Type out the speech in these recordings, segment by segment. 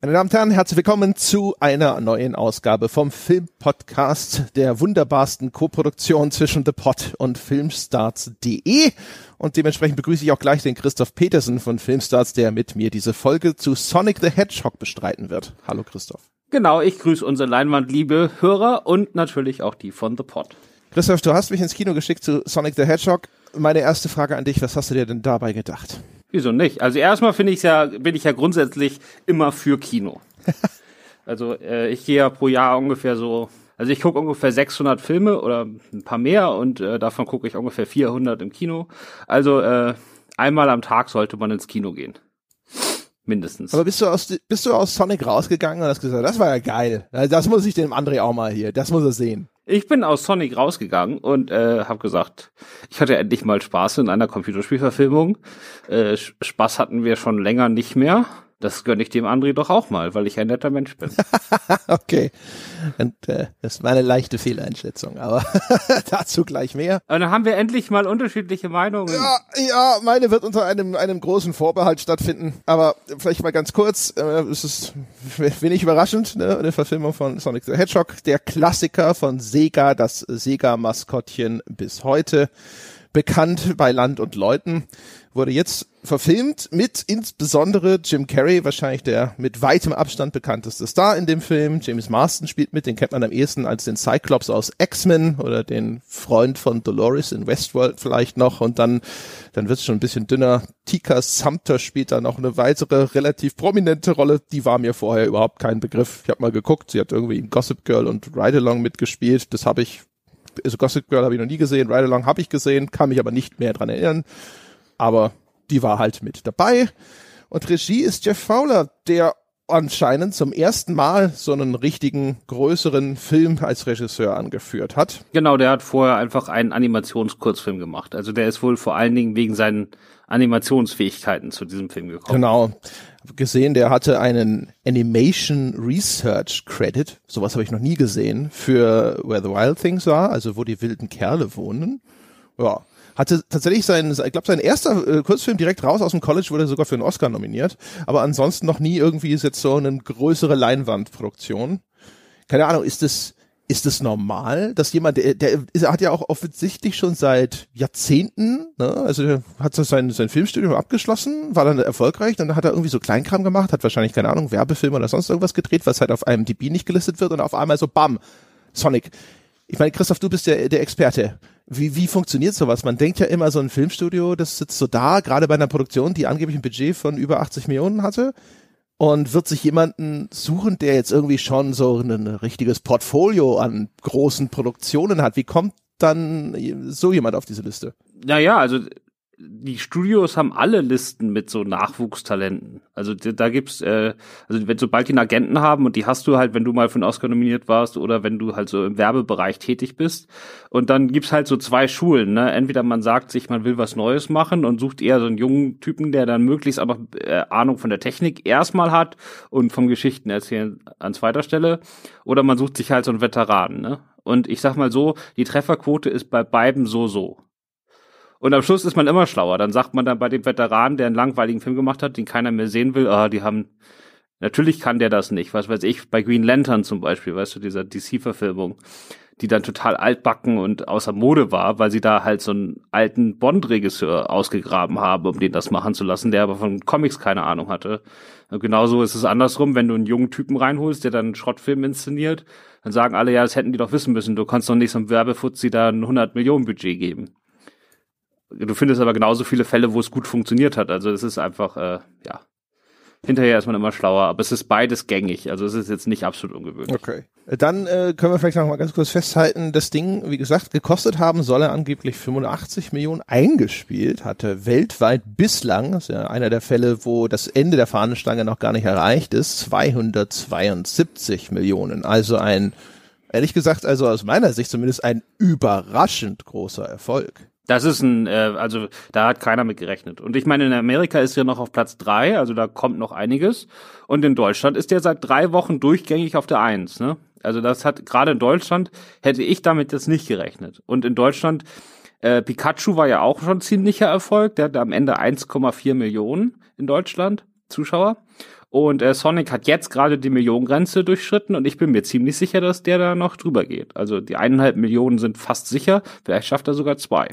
Meine Damen und Herren, herzlich willkommen zu einer neuen Ausgabe vom Filmpodcast der wunderbarsten Koproduktion zwischen The Pod und Filmstarts.de. Und dementsprechend begrüße ich auch gleich den Christoph Petersen von Filmstarts, der mit mir diese Folge zu Sonic the Hedgehog bestreiten wird. Hallo Christoph. Genau, ich grüße unsere Leinwandliebe Hörer und natürlich auch die von The Pod. Christoph, du hast mich ins Kino geschickt zu Sonic the Hedgehog. Meine erste Frage an dich, was hast du dir denn dabei gedacht? Wieso nicht? Also erstmal finde ich ja, bin ich ja grundsätzlich immer für Kino. also äh, ich gehe ja pro Jahr ungefähr so, also ich gucke ungefähr 600 Filme oder ein paar mehr und äh, davon gucke ich ungefähr 400 im Kino. Also äh, einmal am Tag sollte man ins Kino gehen. Mindestens. Aber bist du aus, bist du aus Sonic rausgegangen und hast gesagt, das war ja geil. Das muss ich dem André auch mal hier, das muss er sehen. Ich bin aus Sonic rausgegangen und äh, habe gesagt, ich hatte endlich mal Spaß in einer Computerspielverfilmung. Äh, Spaß hatten wir schon länger nicht mehr. Das gönne ich dem André doch auch mal, weil ich ein netter Mensch bin. okay. Und, äh, das war eine leichte Fehleinschätzung, aber dazu gleich mehr. Und dann haben wir endlich mal unterschiedliche Meinungen. Ja, ja, meine wird unter einem, einem großen Vorbehalt stattfinden. Aber vielleicht mal ganz kurz, äh, es ist wenig überraschend, ne? eine Verfilmung von Sonic the Hedgehog, der Klassiker von Sega, das Sega-Maskottchen bis heute bekannt bei Land und Leuten, wurde jetzt verfilmt mit insbesondere Jim Carrey, wahrscheinlich der mit weitem Abstand bekannteste Star in dem Film. James Marston spielt mit, den kennt man am ehesten als den Cyclops aus X-Men oder den Freund von Dolores in Westworld vielleicht noch und dann, dann wird es schon ein bisschen dünner. Tika Sumter spielt da noch eine weitere relativ prominente Rolle, die war mir vorher überhaupt kein Begriff. Ich habe mal geguckt, sie hat irgendwie in Gossip Girl und Ride Along mitgespielt, das habe ich also Gossip Girl habe ich noch nie gesehen, Ride Along habe ich gesehen, kann mich aber nicht mehr dran erinnern. Aber die war halt mit dabei. Und Regie ist Jeff Fowler, der anscheinend zum ersten Mal so einen richtigen größeren Film als Regisseur angeführt hat. Genau, der hat vorher einfach einen Animationskurzfilm gemacht. Also der ist wohl vor allen Dingen wegen seinen Animationsfähigkeiten zu diesem Film gekommen. Genau. Gesehen, der hatte einen Animation Research Credit. Sowas habe ich noch nie gesehen für Where the Wild Things war, also wo die wilden Kerle wohnen. Ja, hatte tatsächlich sein, ich glaube, sein erster äh, Kurzfilm direkt raus aus dem College wurde sogar für einen Oscar nominiert, aber ansonsten noch nie irgendwie ist jetzt so eine größere Leinwandproduktion. Keine Ahnung, ist das ist es normal, dass jemand, der, der ist, hat ja auch offensichtlich schon seit Jahrzehnten, ne, also hat so sein, sein Filmstudium abgeschlossen, war dann erfolgreich, dann hat er irgendwie so Kleinkram gemacht, hat wahrscheinlich, keine Ahnung, Werbefilme oder sonst irgendwas gedreht, was halt auf einem DB nicht gelistet wird und auf einmal so bam, Sonic. Ich meine, Christoph, du bist der, der Experte. Wie, wie funktioniert sowas? Man denkt ja immer, so ein Filmstudio, das sitzt so da, gerade bei einer Produktion, die angeblich ein Budget von über 80 Millionen hatte und wird sich jemanden suchen, der jetzt irgendwie schon so ein richtiges Portfolio an großen Produktionen hat. Wie kommt dann so jemand auf diese Liste? Naja, also die Studios haben alle Listen mit so Nachwuchstalenten. Also da gibt's, äh, also wenn sobald die einen Agenten haben und die hast du halt, wenn du mal für einen Oscar nominiert warst oder wenn du halt so im Werbebereich tätig bist. Und dann gibt's halt so zwei Schulen. Ne? Entweder man sagt sich, man will was Neues machen und sucht eher so einen jungen Typen, der dann möglichst auch noch äh, Ahnung von der Technik erstmal hat und vom Geschichten erzählen an zweiter Stelle. Oder man sucht sich halt so einen Veteranen. Ne? Und ich sag mal so, die Trefferquote ist bei beiden so so. Und am Schluss ist man immer schlauer. Dann sagt man dann bei dem Veteranen, der einen langweiligen Film gemacht hat, den keiner mehr sehen will, ah, die haben, natürlich kann der das nicht. Was weiß ich, bei Green Lantern zum Beispiel, weißt du, dieser DC-Verfilmung, die dann total altbacken und außer Mode war, weil sie da halt so einen alten Bond-Regisseur ausgegraben haben, um den das machen zu lassen, der aber von Comics keine Ahnung hatte. Und genauso ist es andersrum, wenn du einen jungen Typen reinholst, der dann einen Schrottfilm inszeniert, dann sagen alle, ja, das hätten die doch wissen müssen, du kannst doch nicht so einem Werbefuzzi da ein 100 Millionen Budget geben. Du findest aber genauso viele Fälle, wo es gut funktioniert hat. Also es ist einfach, äh, ja. Hinterher ist man immer schlauer, aber es ist beides gängig. Also es ist jetzt nicht absolut ungewöhnlich. Okay. Dann äh, können wir vielleicht noch mal ganz kurz festhalten, das Ding, wie gesagt, gekostet haben soll er angeblich 85 Millionen eingespielt, hatte weltweit bislang, das ist ja einer der Fälle, wo das Ende der Fahnenstange noch gar nicht erreicht ist, 272 Millionen. Also ein, ehrlich gesagt, also aus meiner Sicht zumindest ein überraschend großer Erfolg. Das ist ein, äh, also da hat keiner mit gerechnet. Und ich meine, in Amerika ist er noch auf Platz drei, also da kommt noch einiges. Und in Deutschland ist der seit drei Wochen durchgängig auf der Eins. Ne? Also das hat gerade in Deutschland hätte ich damit jetzt nicht gerechnet. Und in Deutschland äh, Pikachu war ja auch schon ziemlicher Erfolg. Der hatte am Ende 1,4 Millionen in Deutschland Zuschauer. Und äh, Sonic hat jetzt gerade die Millionengrenze durchschritten und ich bin mir ziemlich sicher, dass der da noch drüber geht. Also die eineinhalb Millionen sind fast sicher, vielleicht schafft er sogar zwei.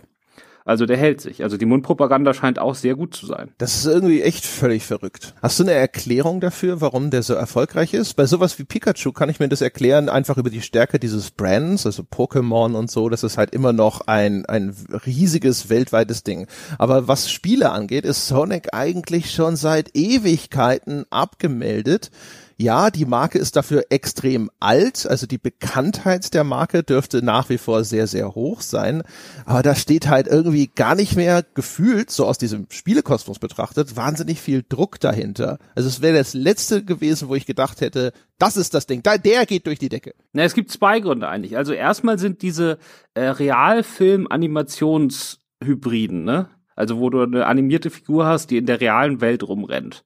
Also der hält sich. Also die Mundpropaganda scheint auch sehr gut zu sein. Das ist irgendwie echt völlig verrückt. Hast du eine Erklärung dafür, warum der so erfolgreich ist? Bei sowas wie Pikachu kann ich mir das erklären, einfach über die Stärke dieses Brands, also Pokémon und so. Das ist halt immer noch ein, ein riesiges weltweites Ding. Aber was Spiele angeht, ist Sonic eigentlich schon seit Ewigkeiten abgemeldet ja, die Marke ist dafür extrem alt, also die Bekanntheit der Marke dürfte nach wie vor sehr, sehr hoch sein, aber da steht halt irgendwie gar nicht mehr gefühlt, so aus diesem Spielekosmos betrachtet, wahnsinnig viel Druck dahinter. Also es wäre das letzte gewesen, wo ich gedacht hätte, das ist das Ding, da, der geht durch die Decke. Na, es gibt zwei Gründe eigentlich. Also erstmal sind diese äh, Realfilm-Animationshybriden, ne? Also wo du eine animierte Figur hast, die in der realen Welt rumrennt.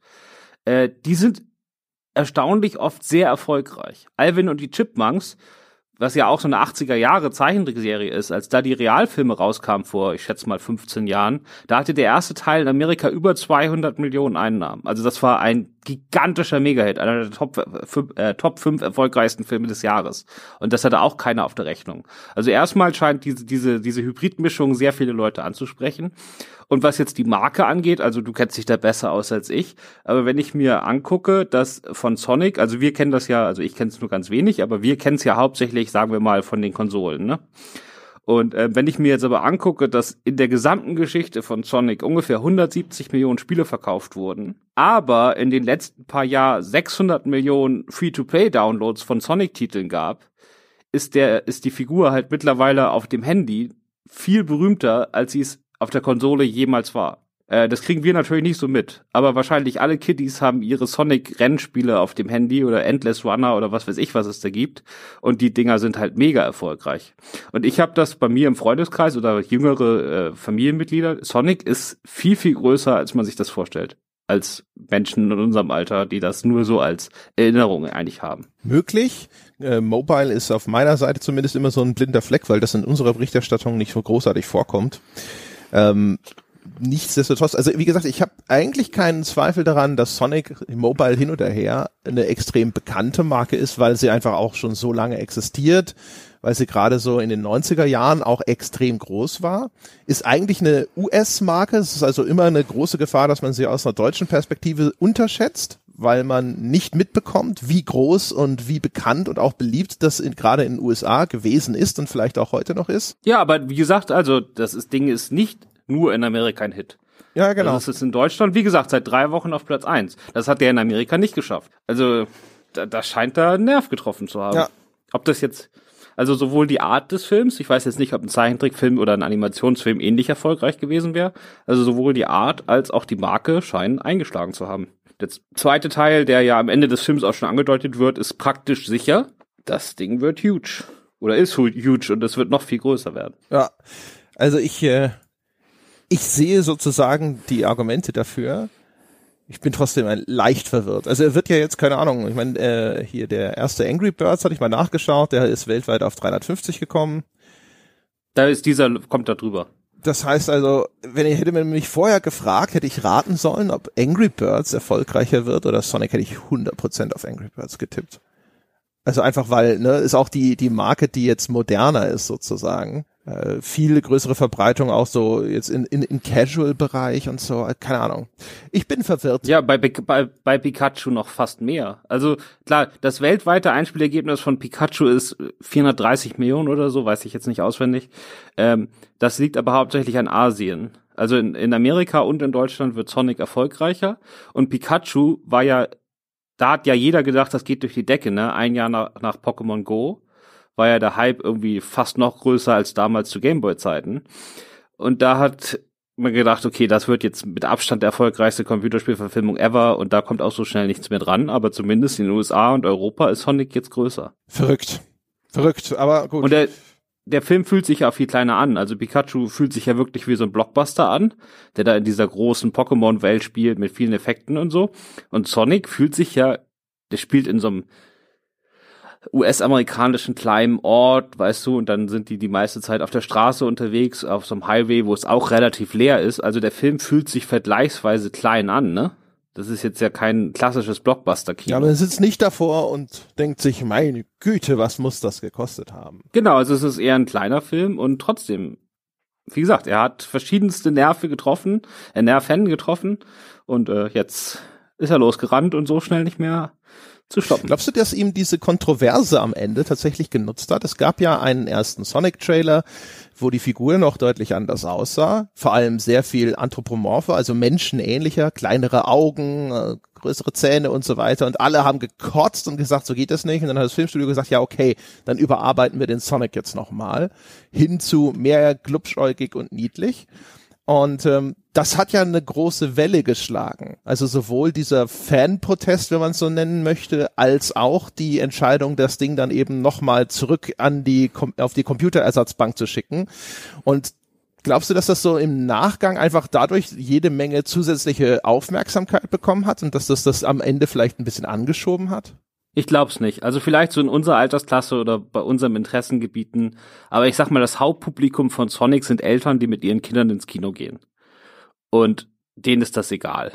Äh, die sind erstaunlich oft sehr erfolgreich. Alvin und die Chipmunks, was ja auch so eine 80er Jahre Zeichentrickserie ist, als da die Realfilme rauskamen vor, ich schätze mal 15 Jahren, da hatte der erste Teil in Amerika über 200 Millionen Einnahmen. Also das war ein gigantischer Megahit, einer der Top, äh, Top 5 erfolgreichsten Filme des Jahres. Und das hatte auch keiner auf der Rechnung. Also erstmal scheint diese, diese, diese Hybridmischung sehr viele Leute anzusprechen. Und was jetzt die Marke angeht, also du kennst dich da besser aus als ich, aber wenn ich mir angucke, dass von Sonic, also wir kennen das ja, also ich kenne es nur ganz wenig, aber wir kennen es ja hauptsächlich, sagen wir mal, von den Konsolen, ne? Und äh, wenn ich mir jetzt aber angucke, dass in der gesamten Geschichte von Sonic ungefähr 170 Millionen Spiele verkauft wurden, aber in den letzten paar Jahren 600 Millionen Free-to-Play-Downloads von Sonic-Titeln gab, ist der ist die Figur halt mittlerweile auf dem Handy viel berühmter, als sie es auf der Konsole jemals war. Äh, das kriegen wir natürlich nicht so mit. Aber wahrscheinlich alle Kiddies haben ihre Sonic-Rennspiele auf dem Handy oder Endless Runner oder was weiß ich, was es da gibt. Und die Dinger sind halt mega erfolgreich. Und ich habe das bei mir im Freundeskreis oder jüngere äh, Familienmitglieder. Sonic ist viel, viel größer, als man sich das vorstellt als Menschen in unserem Alter, die das nur so als Erinnerung eigentlich haben. Möglich. Äh, Mobile ist auf meiner Seite zumindest immer so ein blinder Fleck, weil das in unserer Berichterstattung nicht so großartig vorkommt. Ähm, nichtsdestotrotz, also wie gesagt, ich habe eigentlich keinen Zweifel daran, dass Sonic Mobile hin oder her eine extrem bekannte Marke ist, weil sie einfach auch schon so lange existiert, weil sie gerade so in den 90er Jahren auch extrem groß war. Ist eigentlich eine US-Marke, es ist also immer eine große Gefahr, dass man sie aus einer deutschen Perspektive unterschätzt, weil man nicht mitbekommt, wie groß und wie bekannt und auch beliebt das in, gerade in den USA gewesen ist und vielleicht auch heute noch ist. Ja, aber wie gesagt, also das ist, Ding ist nicht nur in Amerika ein Hit. Ja, genau. Das ist in Deutschland, wie gesagt, seit drei Wochen auf Platz eins. Das hat der in Amerika nicht geschafft. Also, da, da scheint da einen Nerv getroffen zu haben. Ja. Ob das jetzt, also sowohl die Art des Films, ich weiß jetzt nicht, ob ein Zeichentrickfilm oder ein Animationsfilm ähnlich erfolgreich gewesen wäre, also sowohl die Art als auch die Marke scheinen eingeschlagen zu haben. Der zweite Teil, der ja am Ende des Films auch schon angedeutet wird, ist praktisch sicher. Das Ding wird huge. Oder ist huge und es wird noch viel größer werden. Ja. Also ich, äh, ich sehe sozusagen die Argumente dafür. Ich bin trotzdem ein leicht verwirrt. Also er wird ja jetzt, keine Ahnung, ich meine, äh, hier der erste Angry Birds hatte ich mal nachgeschaut, der ist weltweit auf 350 gekommen. Da ist dieser, kommt da drüber. Das heißt also, wenn ihr hätte mich vorher gefragt, hätte ich raten sollen, ob Angry Birds erfolgreicher wird oder Sonic, hätte ich 100% auf Angry Birds getippt. Also einfach weil, ne, ist auch die, die Marke, die jetzt moderner ist sozusagen äh, viel größere Verbreitung auch so jetzt in, in, im Casual-Bereich und so, keine Ahnung. Ich bin verwirrt. Ja, bei, bei, bei Pikachu noch fast mehr. Also klar, das weltweite Einspielergebnis von Pikachu ist 430 Millionen oder so, weiß ich jetzt nicht auswendig. Ähm, das liegt aber hauptsächlich an Asien. Also in, in Amerika und in Deutschland wird Sonic erfolgreicher und Pikachu war ja, da hat ja jeder gedacht, das geht durch die Decke, ne? Ein Jahr nach, nach Pokémon Go war ja der Hype irgendwie fast noch größer als damals zu Gameboy-Zeiten. Und da hat man gedacht, okay, das wird jetzt mit Abstand der erfolgreichste Computerspielverfilmung ever und da kommt auch so schnell nichts mehr dran, aber zumindest in den USA und Europa ist Sonic jetzt größer. Verrückt. Verrückt, aber gut. Und der, der Film fühlt sich ja viel kleiner an. Also Pikachu fühlt sich ja wirklich wie so ein Blockbuster an, der da in dieser großen Pokémon-Welt spielt mit vielen Effekten und so. Und Sonic fühlt sich ja, der spielt in so einem US-amerikanischen kleinen Ort, weißt du, und dann sind die die meiste Zeit auf der Straße unterwegs, auf so einem Highway, wo es auch relativ leer ist. Also der Film fühlt sich vergleichsweise klein an, ne? Das ist jetzt ja kein klassisches Blockbuster-Kino. Ja, man sitzt nicht davor und denkt sich, meine Güte, was muss das gekostet haben? Genau, also es ist eher ein kleiner Film und trotzdem, wie gesagt, er hat verschiedenste Nerven getroffen, äh, Nerven getroffen und äh, jetzt ist er losgerannt und so schnell nicht mehr zu stoppen. Glaubst du, dass ihm diese Kontroverse am Ende tatsächlich genutzt hat? Es gab ja einen ersten Sonic-Trailer, wo die Figur noch deutlich anders aussah, vor allem sehr viel anthropomorpher, also menschenähnlicher, kleinere Augen, äh, größere Zähne und so weiter und alle haben gekotzt und gesagt, so geht das nicht und dann hat das Filmstudio gesagt, ja okay, dann überarbeiten wir den Sonic jetzt nochmal hin zu mehr glubschäugig und niedlich und ähm, das hat ja eine große Welle geschlagen. Also sowohl dieser Fanprotest, wenn man es so nennen möchte, als auch die Entscheidung, das Ding dann eben nochmal zurück an die auf die Computerersatzbank zu schicken. Und glaubst du, dass das so im Nachgang einfach dadurch jede Menge zusätzliche Aufmerksamkeit bekommen hat und dass das das am Ende vielleicht ein bisschen angeschoben hat? Ich glaub's nicht. Also vielleicht so in unserer Altersklasse oder bei unserem Interessengebieten. Aber ich sag mal, das Hauptpublikum von Sonic sind Eltern, die mit ihren Kindern ins Kino gehen. Und denen ist das egal.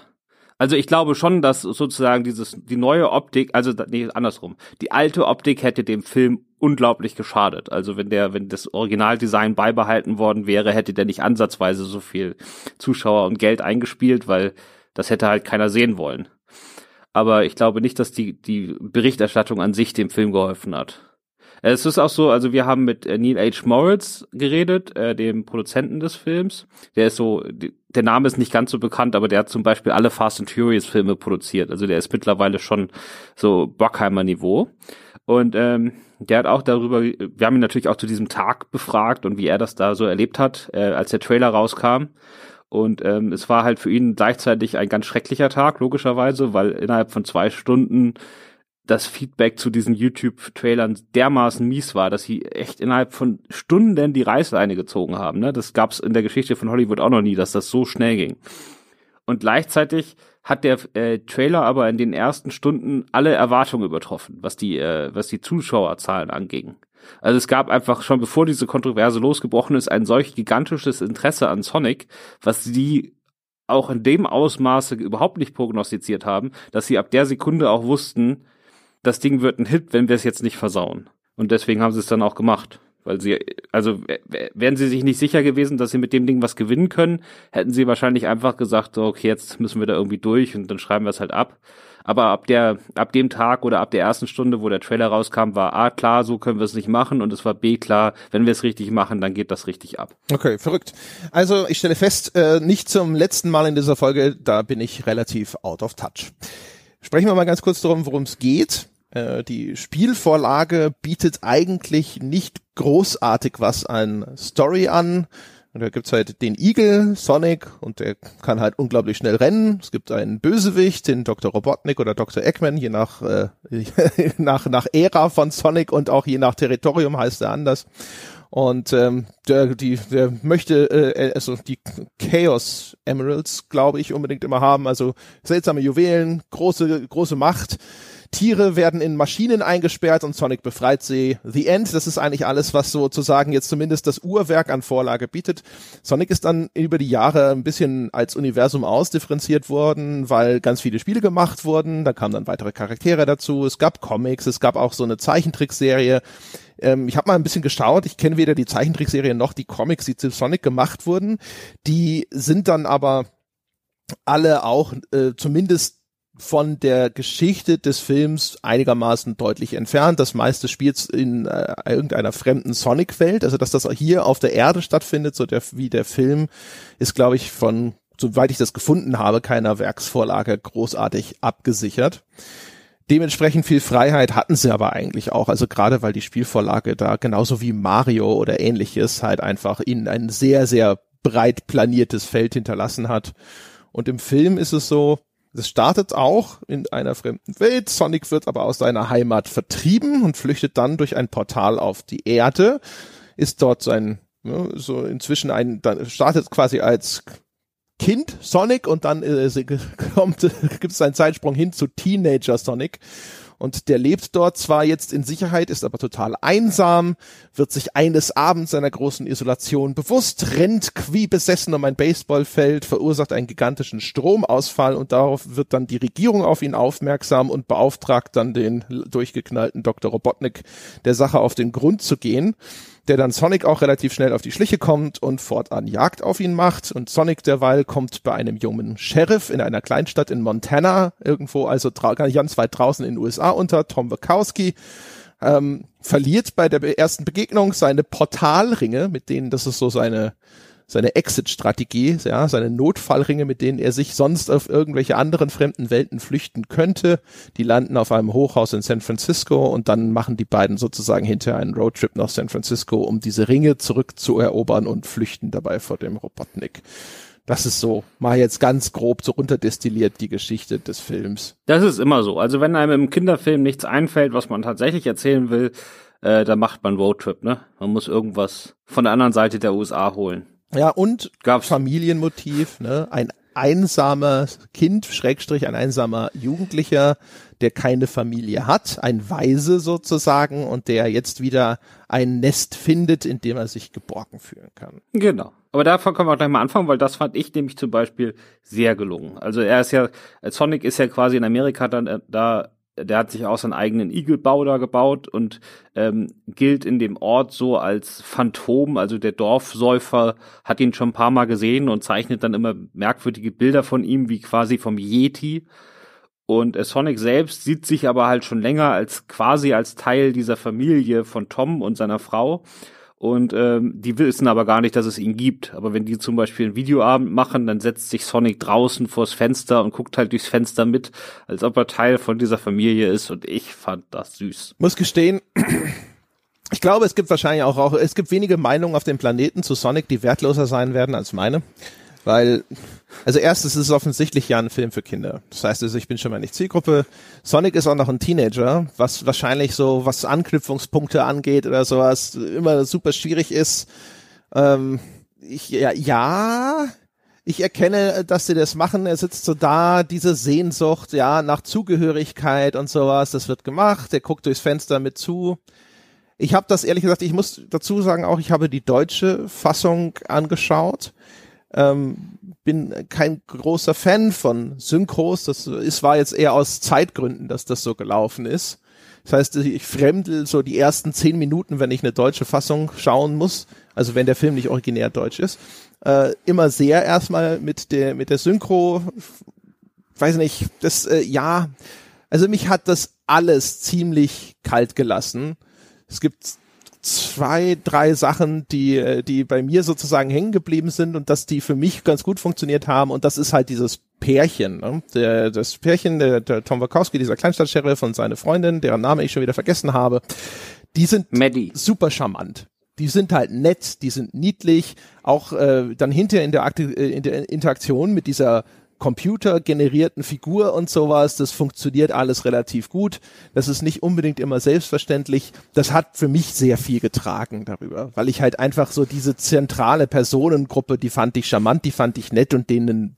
Also ich glaube schon, dass sozusagen dieses, die neue Optik, also nee, andersrum. Die alte Optik hätte dem Film unglaublich geschadet. Also wenn der, wenn das Originaldesign beibehalten worden wäre, hätte der nicht ansatzweise so viel Zuschauer und Geld eingespielt, weil das hätte halt keiner sehen wollen aber ich glaube nicht, dass die, die Berichterstattung an sich dem Film geholfen hat. Es ist auch so, also wir haben mit äh, Neil H. Moritz geredet, äh, dem Produzenten des Films. Der ist so, der Name ist nicht ganz so bekannt, aber der hat zum Beispiel alle Fast and Furious Filme produziert. Also der ist mittlerweile schon so Bockheimer Niveau. Und ähm, der hat auch darüber, wir haben ihn natürlich auch zu diesem Tag befragt und wie er das da so erlebt hat, äh, als der Trailer rauskam. Und ähm, es war halt für ihn gleichzeitig ein ganz schrecklicher Tag, logischerweise, weil innerhalb von zwei Stunden das Feedback zu diesen YouTube-Trailern dermaßen mies war, dass sie echt innerhalb von Stunden die Reißleine gezogen haben. Ne? Das gab es in der Geschichte von Hollywood auch noch nie, dass das so schnell ging. Und gleichzeitig hat der äh, Trailer aber in den ersten Stunden alle Erwartungen übertroffen, was die, äh, was die Zuschauerzahlen anging. Also es gab einfach schon bevor diese Kontroverse losgebrochen ist, ein solch gigantisches Interesse an Sonic, was sie auch in dem Ausmaße überhaupt nicht prognostiziert haben, dass sie ab der Sekunde auch wussten, das Ding wird ein Hit, wenn wir es jetzt nicht versauen. Und deswegen haben sie es dann auch gemacht. Weil sie, also wären sie sich nicht sicher gewesen, dass sie mit dem Ding was gewinnen können, hätten sie wahrscheinlich einfach gesagt, okay, jetzt müssen wir da irgendwie durch und dann schreiben wir es halt ab. Aber ab der, ab dem Tag oder ab der ersten Stunde, wo der Trailer rauskam, war A klar, so können wir es nicht machen und es war B klar, wenn wir es richtig machen, dann geht das richtig ab. Okay, verrückt. Also ich stelle fest, äh, nicht zum letzten Mal in dieser Folge, da bin ich relativ out of touch. Sprechen wir mal ganz kurz darum, worum es geht. Äh, die Spielvorlage bietet eigentlich nicht großartig was an Story an. Und da gibt's halt den Igel, Sonic, und der kann halt unglaublich schnell rennen. Es gibt einen Bösewicht, den Dr. Robotnik oder Dr. Eggman, je nach, äh, nach, nach Ära von Sonic und auch je nach Territorium heißt er anders. Und ähm, der, die, der möchte äh, also die Chaos Emeralds, glaube ich, unbedingt immer haben. Also seltsame Juwelen, große, große Macht. Tiere werden in Maschinen eingesperrt und Sonic befreit sie. The End, das ist eigentlich alles, was sozusagen jetzt zumindest das Uhrwerk an Vorlage bietet. Sonic ist dann über die Jahre ein bisschen als Universum ausdifferenziert worden, weil ganz viele Spiele gemacht wurden. Da kamen dann weitere Charaktere dazu. Es gab Comics, es gab auch so eine Zeichentrickserie. Ähm, ich habe mal ein bisschen geschaut. Ich kenne weder die Zeichentrickserie noch die Comics, die zu Sonic gemacht wurden. Die sind dann aber alle auch äh, zumindest von der Geschichte des Films einigermaßen deutlich entfernt. Das meiste spielt in äh, irgendeiner fremden Sonic-Welt. Also dass das hier auf der Erde stattfindet, so der, wie der Film, ist, glaube ich, von, soweit ich das gefunden habe, keiner Werksvorlage großartig abgesichert. Dementsprechend viel Freiheit hatten sie aber eigentlich auch. Also gerade weil die Spielvorlage da genauso wie Mario oder ähnliches halt einfach ihnen ein sehr, sehr breit planiertes Feld hinterlassen hat. Und im Film ist es so, es startet auch in einer fremden Welt. Sonic wird aber aus seiner Heimat vertrieben und flüchtet dann durch ein Portal auf die Erde. Ist dort sein, ja, so inzwischen ein, dann startet quasi als Kind Sonic und dann äh, kommt, gibt es einen Zeitsprung hin zu Teenager Sonic und der lebt dort zwar jetzt in Sicherheit, ist aber total einsam, wird sich eines Abends seiner großen Isolation bewusst, rennt wie besessen um ein Baseballfeld, verursacht einen gigantischen Stromausfall und darauf wird dann die Regierung auf ihn aufmerksam und beauftragt dann den durchgeknallten Dr. Robotnik der Sache auf den Grund zu gehen der dann Sonic auch relativ schnell auf die Schliche kommt und fortan Jagd auf ihn macht. Und Sonic derweil kommt bei einem jungen Sheriff in einer Kleinstadt in Montana, irgendwo also ganz weit draußen in den USA unter, Tom Wachowski, ähm, verliert bei der ersten Begegnung seine Portalringe, mit denen, das ist so seine seine Exit-Strategie, ja, seine Notfallringe, mit denen er sich sonst auf irgendwelche anderen fremden Welten flüchten könnte. Die landen auf einem Hochhaus in San Francisco und dann machen die beiden sozusagen hinterher einen Roadtrip nach San Francisco, um diese Ringe zurückzuerobern und flüchten dabei vor dem Robotnik. Das ist so, mal jetzt ganz grob so runterdestilliert die Geschichte des Films. Das ist immer so. Also wenn einem im Kinderfilm nichts einfällt, was man tatsächlich erzählen will, äh, da macht man Roadtrip, ne? Man muss irgendwas von der anderen Seite der USA holen. Ja, und Gab's. Familienmotiv, ne? Ein einsamer Kind, Schrägstrich, ein einsamer Jugendlicher, der keine Familie hat, ein Weise sozusagen und der jetzt wieder ein Nest findet, in dem er sich geborgen fühlen kann. Genau. Aber davon können wir gleich mal anfangen, weil das fand ich nämlich zum Beispiel sehr gelungen. Also er ist ja, Sonic ist ja quasi in Amerika dann äh, da der hat sich auch seinen eigenen Igelbau da gebaut und ähm, gilt in dem Ort so als Phantom. Also der Dorfsäufer hat ihn schon ein paar Mal gesehen und zeichnet dann immer merkwürdige Bilder von ihm, wie quasi vom Yeti. Und äh, Sonic selbst sieht sich aber halt schon länger als quasi als Teil dieser Familie von Tom und seiner Frau und ähm, die wissen aber gar nicht, dass es ihn gibt. Aber wenn die zum Beispiel einen Videoabend machen, dann setzt sich Sonic draußen vors Fenster und guckt halt durchs Fenster mit, als ob er Teil von dieser Familie ist. Und ich fand das süß. Muss gestehen, ich glaube, es gibt wahrscheinlich auch, auch es gibt wenige Meinungen auf dem Planeten zu Sonic, die wertloser sein werden als meine. Weil, also erstens ist es offensichtlich ja ein Film für Kinder. Das heißt also, ich bin schon mal nicht Zielgruppe. Sonic ist auch noch ein Teenager, was wahrscheinlich so, was Anknüpfungspunkte angeht oder sowas, immer super schwierig ist. Ähm, ich, ja, ja, ich erkenne, dass sie das machen. Er sitzt so da, diese Sehnsucht, ja, nach Zugehörigkeit und sowas, das wird gemacht. Er guckt durchs Fenster mit zu. Ich habe das ehrlich gesagt, ich muss dazu sagen auch, ich habe die deutsche Fassung angeschaut ähm, bin kein großer Fan von Synchros. Das ist, war jetzt eher aus Zeitgründen, dass das so gelaufen ist. Das heißt, ich fremdel so die ersten zehn Minuten, wenn ich eine deutsche Fassung schauen muss, also wenn der Film nicht originär deutsch ist, äh, immer sehr erstmal mit der mit der Synchro, weiß nicht, das äh, ja, also mich hat das alles ziemlich kalt gelassen. Es gibt zwei, drei Sachen, die, äh, die bei mir sozusagen hängen geblieben sind und dass die für mich ganz gut funktioniert haben. Und das ist halt dieses Pärchen. Ne? Der, das Pärchen, der, der Tom Wachowski, dieser Kleinstadt-Sheriff und seine Freundin, deren Name ich schon wieder vergessen habe, die sind Maddie. super charmant die sind halt nett, die sind niedlich, auch äh, dann hinterher in der, Akte, äh, in der Interaktion mit dieser computergenerierten Figur und sowas, das funktioniert alles relativ gut. Das ist nicht unbedingt immer selbstverständlich. Das hat für mich sehr viel getragen darüber, weil ich halt einfach so diese zentrale Personengruppe, die fand ich charmant, die fand ich nett und denen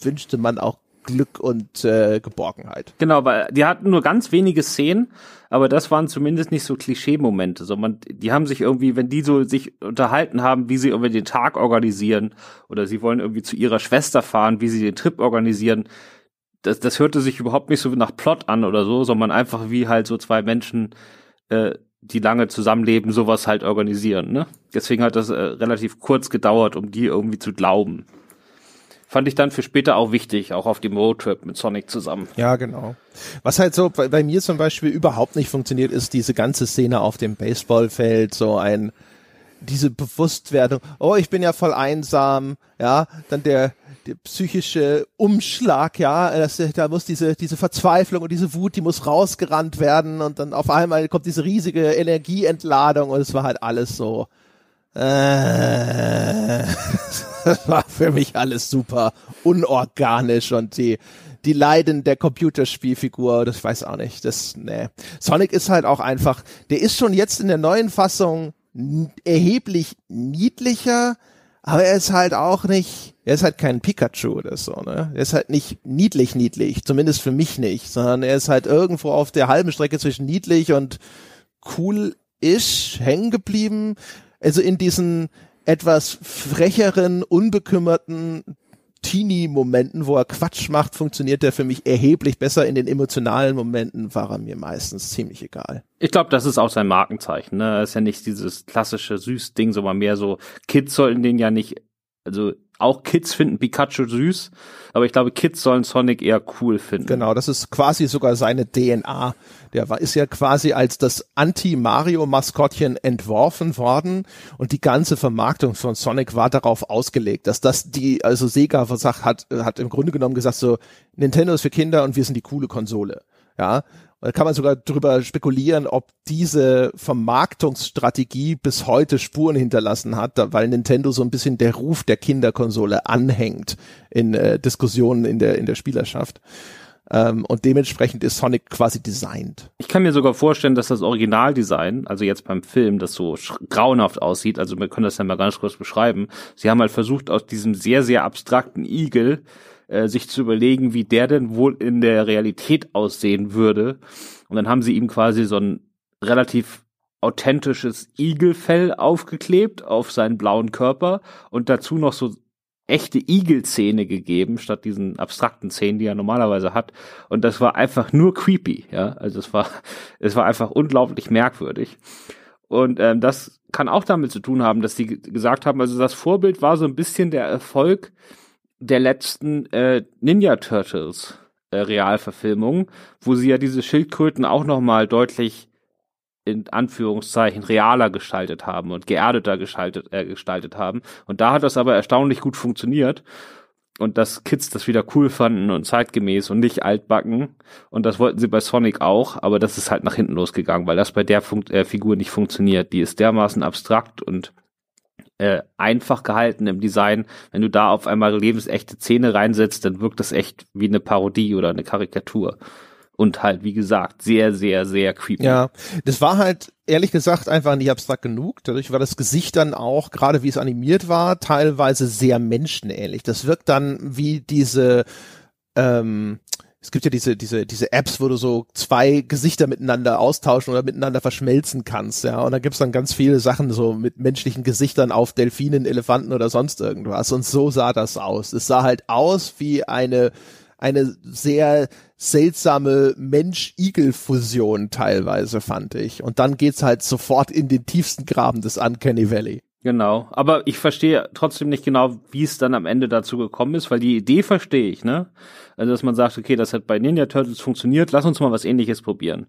wünschte man auch Glück und äh, Geborgenheit. Genau, weil die hatten nur ganz wenige Szenen, aber das waren zumindest nicht so Klischee-Momente, sondern die haben sich irgendwie, wenn die so sich unterhalten haben, wie sie irgendwie den Tag organisieren oder sie wollen irgendwie zu ihrer Schwester fahren, wie sie den Trip organisieren, das, das hörte sich überhaupt nicht so nach Plot an oder so, sondern einfach wie halt so zwei Menschen, äh, die lange zusammenleben, sowas halt organisieren. Ne? Deswegen hat das äh, relativ kurz gedauert, um die irgendwie zu glauben fand ich dann für später auch wichtig, auch auf dem Roadtrip mit Sonic zusammen. Ja, genau. Was halt so bei, bei mir zum Beispiel überhaupt nicht funktioniert, ist diese ganze Szene auf dem Baseballfeld, so ein diese Bewusstwerdung, oh, ich bin ja voll einsam, ja, dann der, der psychische Umschlag, ja, das, da muss diese, diese Verzweiflung und diese Wut, die muss rausgerannt werden und dann auf einmal kommt diese riesige Energieentladung und es war halt alles so, äh, das war für mich alles super unorganisch und die, die Leiden der Computerspielfigur, das weiß auch nicht, das, nee. Sonic ist halt auch einfach, der ist schon jetzt in der neuen Fassung erheblich niedlicher, aber er ist halt auch nicht, er ist halt kein Pikachu oder so, ne? Er ist halt nicht niedlich niedlich, zumindest für mich nicht, sondern er ist halt irgendwo auf der halben Strecke zwischen niedlich und cool ist hängen geblieben. Also in diesen etwas frecheren, unbekümmerten Teenie-Momenten, wo er Quatsch macht, funktioniert der für mich erheblich besser. In den emotionalen Momenten war er mir meistens ziemlich egal. Ich glaube, das ist auch sein Markenzeichen. Ne? Ist ja nicht dieses klassische Süß-Ding, sondern mehr so, Kids sollten den ja nicht, also auch Kids finden Pikachu süß, aber ich glaube, Kids sollen Sonic eher cool finden. Genau, das ist quasi sogar seine DNA. Der war, ist ja quasi als das Anti-Mario-Maskottchen entworfen worden und die ganze Vermarktung von Sonic war darauf ausgelegt, dass das die, also Sega versagt hat, hat im Grunde genommen gesagt so, Nintendo ist für Kinder und wir sind die coole Konsole. Ja, da kann man sogar drüber spekulieren, ob diese Vermarktungsstrategie bis heute Spuren hinterlassen hat, weil Nintendo so ein bisschen der Ruf der Kinderkonsole anhängt in äh, Diskussionen in der, in der Spielerschaft. Ähm, und dementsprechend ist Sonic quasi designt. Ich kann mir sogar vorstellen, dass das Originaldesign, also jetzt beim Film, das so grauenhaft aussieht, also wir können das ja mal ganz kurz beschreiben. Sie haben halt versucht, aus diesem sehr, sehr abstrakten Igel äh, sich zu überlegen, wie der denn wohl in der Realität aussehen würde. Und dann haben sie ihm quasi so ein relativ authentisches Igelfell aufgeklebt auf seinen blauen Körper und dazu noch so echte Igelzähne gegeben, statt diesen abstrakten Zähnen, die er normalerweise hat. Und das war einfach nur creepy, ja. Also es war, es war einfach unglaublich merkwürdig. Und ähm, das kann auch damit zu tun haben, dass sie gesagt haben, also das Vorbild war so ein bisschen der Erfolg der letzten äh, Ninja Turtles äh, Realverfilmung, wo sie ja diese Schildkröten auch noch mal deutlich in Anführungszeichen realer gestaltet haben und geerdeter gestaltet, äh, gestaltet haben. Und da hat das aber erstaunlich gut funktioniert. Und dass Kids das wieder cool fanden und zeitgemäß und nicht altbacken. Und das wollten sie bei Sonic auch, aber das ist halt nach hinten losgegangen, weil das bei der Fun äh, Figur nicht funktioniert. Die ist dermaßen abstrakt und äh, einfach gehalten im Design. Wenn du da auf einmal lebensechte Zähne reinsetzt, dann wirkt das echt wie eine Parodie oder eine Karikatur. Und halt, wie gesagt, sehr, sehr, sehr creepy. Ja, das war halt ehrlich gesagt einfach nicht abstrakt genug. Dadurch war das Gesicht dann auch, gerade wie es animiert war, teilweise sehr menschenähnlich. Das wirkt dann wie diese ähm, es gibt ja diese, diese, diese Apps, wo du so zwei Gesichter miteinander austauschen oder miteinander verschmelzen kannst, ja. Und da gibt's dann ganz viele Sachen so mit menschlichen Gesichtern auf Delfinen, Elefanten oder sonst irgendwas. Und so sah das aus. Es sah halt aus wie eine, eine sehr seltsame Mensch-Igel-Fusion teilweise, fand ich. Und dann geht's halt sofort in den tiefsten Graben des Uncanny Valley. Genau, aber ich verstehe trotzdem nicht genau, wie es dann am Ende dazu gekommen ist, weil die Idee verstehe ich, ne? Also, dass man sagt, okay, das hat bei Ninja Turtles funktioniert, lass uns mal was ähnliches probieren.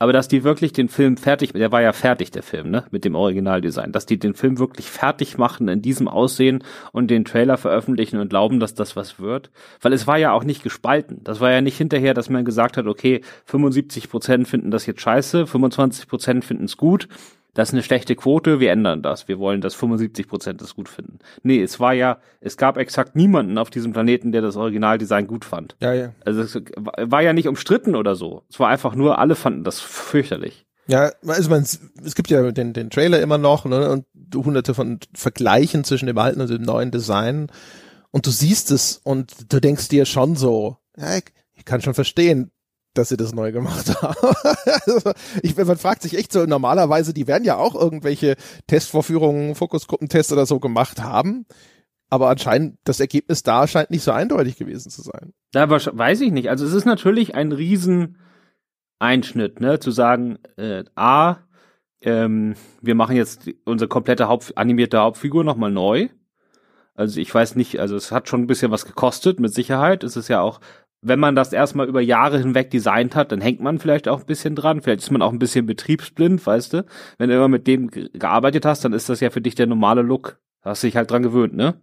Aber dass die wirklich den Film fertig, der war ja fertig, der Film, ne, mit dem Originaldesign, dass die den Film wirklich fertig machen in diesem Aussehen und den Trailer veröffentlichen und glauben, dass das was wird. Weil es war ja auch nicht gespalten. Das war ja nicht hinterher, dass man gesagt hat, okay, 75 Prozent finden das jetzt scheiße, 25 Prozent finden es gut das ist eine schlechte Quote, wir ändern das. Wir wollen, dass 75 Prozent das gut finden. Nee, es war ja, es gab exakt niemanden auf diesem Planeten, der das Originaldesign gut fand. Ja, ja. Also es war ja nicht umstritten oder so. Es war einfach nur, alle fanden das fürchterlich. Ja, also man, es gibt ja den, den Trailer immer noch ne, und hunderte von Vergleichen zwischen dem alten und dem neuen Design und du siehst es und du denkst dir schon so, ja, ich, ich kann schon verstehen, dass sie das neu gemacht haben. also ich, man fragt sich echt so, normalerweise, die werden ja auch irgendwelche Testvorführungen, Fokusgruppentests oder so gemacht haben. Aber anscheinend, das Ergebnis da scheint nicht so eindeutig gewesen zu sein. Aber weiß ich nicht. Also es ist natürlich ein Rieseneinschnitt, ne, zu sagen, äh, A, ähm, wir machen jetzt unsere komplette Haupt animierte Hauptfigur nochmal neu. Also ich weiß nicht, also es hat schon ein bisschen was gekostet, mit Sicherheit. Es ist ja auch wenn man das erstmal über Jahre hinweg designt hat, dann hängt man vielleicht auch ein bisschen dran. Vielleicht ist man auch ein bisschen betriebsblind, weißt du? Wenn du immer mit dem gearbeitet hast, dann ist das ja für dich der normale Look. Da hast dich halt dran gewöhnt, ne?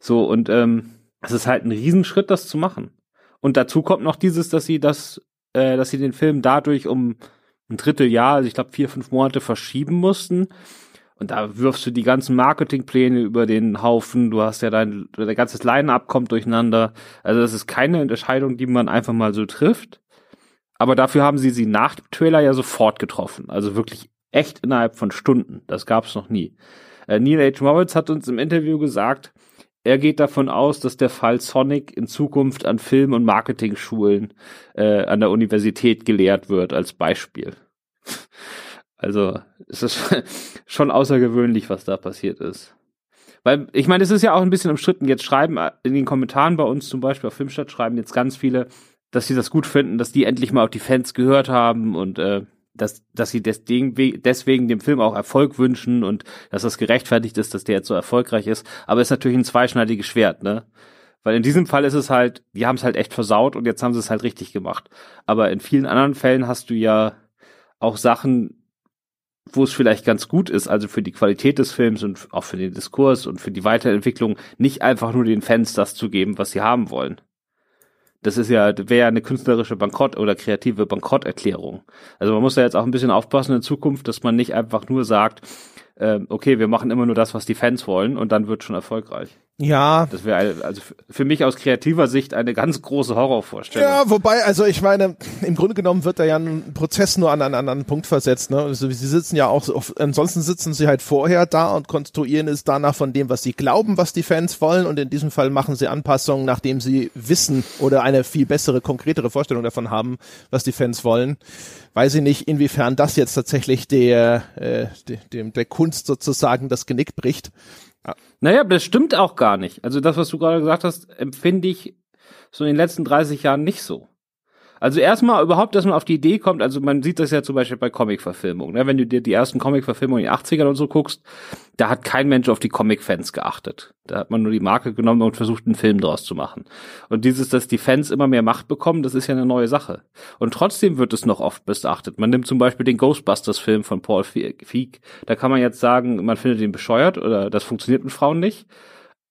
So, und ähm, es ist halt ein Riesenschritt, das zu machen. Und dazu kommt noch dieses, dass sie das, äh, dass sie den Film dadurch um ein Dritteljahr, also ich glaube vier, fünf Monate verschieben mussten, und da wirfst du die ganzen Marketingpläne über den Haufen. Du hast ja dein, dein ganzes Line-Up kommt durcheinander. Also das ist keine Entscheidung, die man einfach mal so trifft. Aber dafür haben sie sie nach dem Trailer ja sofort getroffen. Also wirklich echt innerhalb von Stunden. Das gab's noch nie. Äh, Neil H. Moritz hat uns im Interview gesagt, er geht davon aus, dass der Fall Sonic in Zukunft an Film- und Marketing-Schulen äh, an der Universität gelehrt wird, als Beispiel. Also es ist schon außergewöhnlich, was da passiert ist. Weil, ich meine, es ist ja auch ein bisschen umstritten. Jetzt schreiben äh, in den Kommentaren bei uns zum Beispiel auf Filmstadt schreiben jetzt ganz viele, dass sie das gut finden, dass die endlich mal auf die Fans gehört haben und äh, dass, dass sie deswegen, deswegen dem Film auch Erfolg wünschen und dass das gerechtfertigt ist, dass der jetzt so erfolgreich ist. Aber es ist natürlich ein zweischneidiges Schwert, ne? Weil in diesem Fall ist es halt, die haben es halt echt versaut und jetzt haben sie es halt richtig gemacht. Aber in vielen anderen Fällen hast du ja auch Sachen, wo es vielleicht ganz gut ist, also für die Qualität des Films und auch für den Diskurs und für die Weiterentwicklung, nicht einfach nur den Fans das zu geben, was sie haben wollen. Das ist ja, wäre ja eine künstlerische Bankrott- oder kreative Bankrotterklärung. Also man muss da jetzt auch ein bisschen aufpassen in Zukunft, dass man nicht einfach nur sagt, äh, okay, wir machen immer nur das, was die Fans wollen und dann wird schon erfolgreich. Ja. Das wäre also für mich aus kreativer Sicht eine ganz große Horrorvorstellung. Ja, wobei, also ich meine, im Grunde genommen wird da ja ein Prozess nur an einen anderen Punkt versetzt. Ne? Also sie sitzen ja auch, ansonsten sitzen sie halt vorher da und konstruieren es danach von dem, was sie glauben, was die Fans wollen und in diesem Fall machen sie Anpassungen, nachdem sie wissen oder eine viel bessere, konkretere Vorstellung davon haben, was die Fans wollen. Weiß ich nicht, inwiefern das jetzt tatsächlich der, äh, der, der Kunst sozusagen das Genick bricht. Ja. Naja, das stimmt auch gar nicht. Also das, was du gerade gesagt hast, empfinde ich so in den letzten 30 Jahren nicht so. Also erstmal überhaupt, dass man auf die Idee kommt, also man sieht das ja zum Beispiel bei Comic-Verfilmungen, ne? wenn du dir die ersten Comic-Verfilmungen in den 80ern und so guckst, da hat kein Mensch auf die Comic-Fans geachtet. Da hat man nur die Marke genommen und versucht, einen Film draus zu machen. Und dieses, dass die Fans immer mehr Macht bekommen, das ist ja eine neue Sache. Und trotzdem wird es noch oft missachtet. Man nimmt zum Beispiel den Ghostbusters-Film von Paul Feig. Da kann man jetzt sagen, man findet ihn bescheuert oder das funktioniert mit Frauen nicht.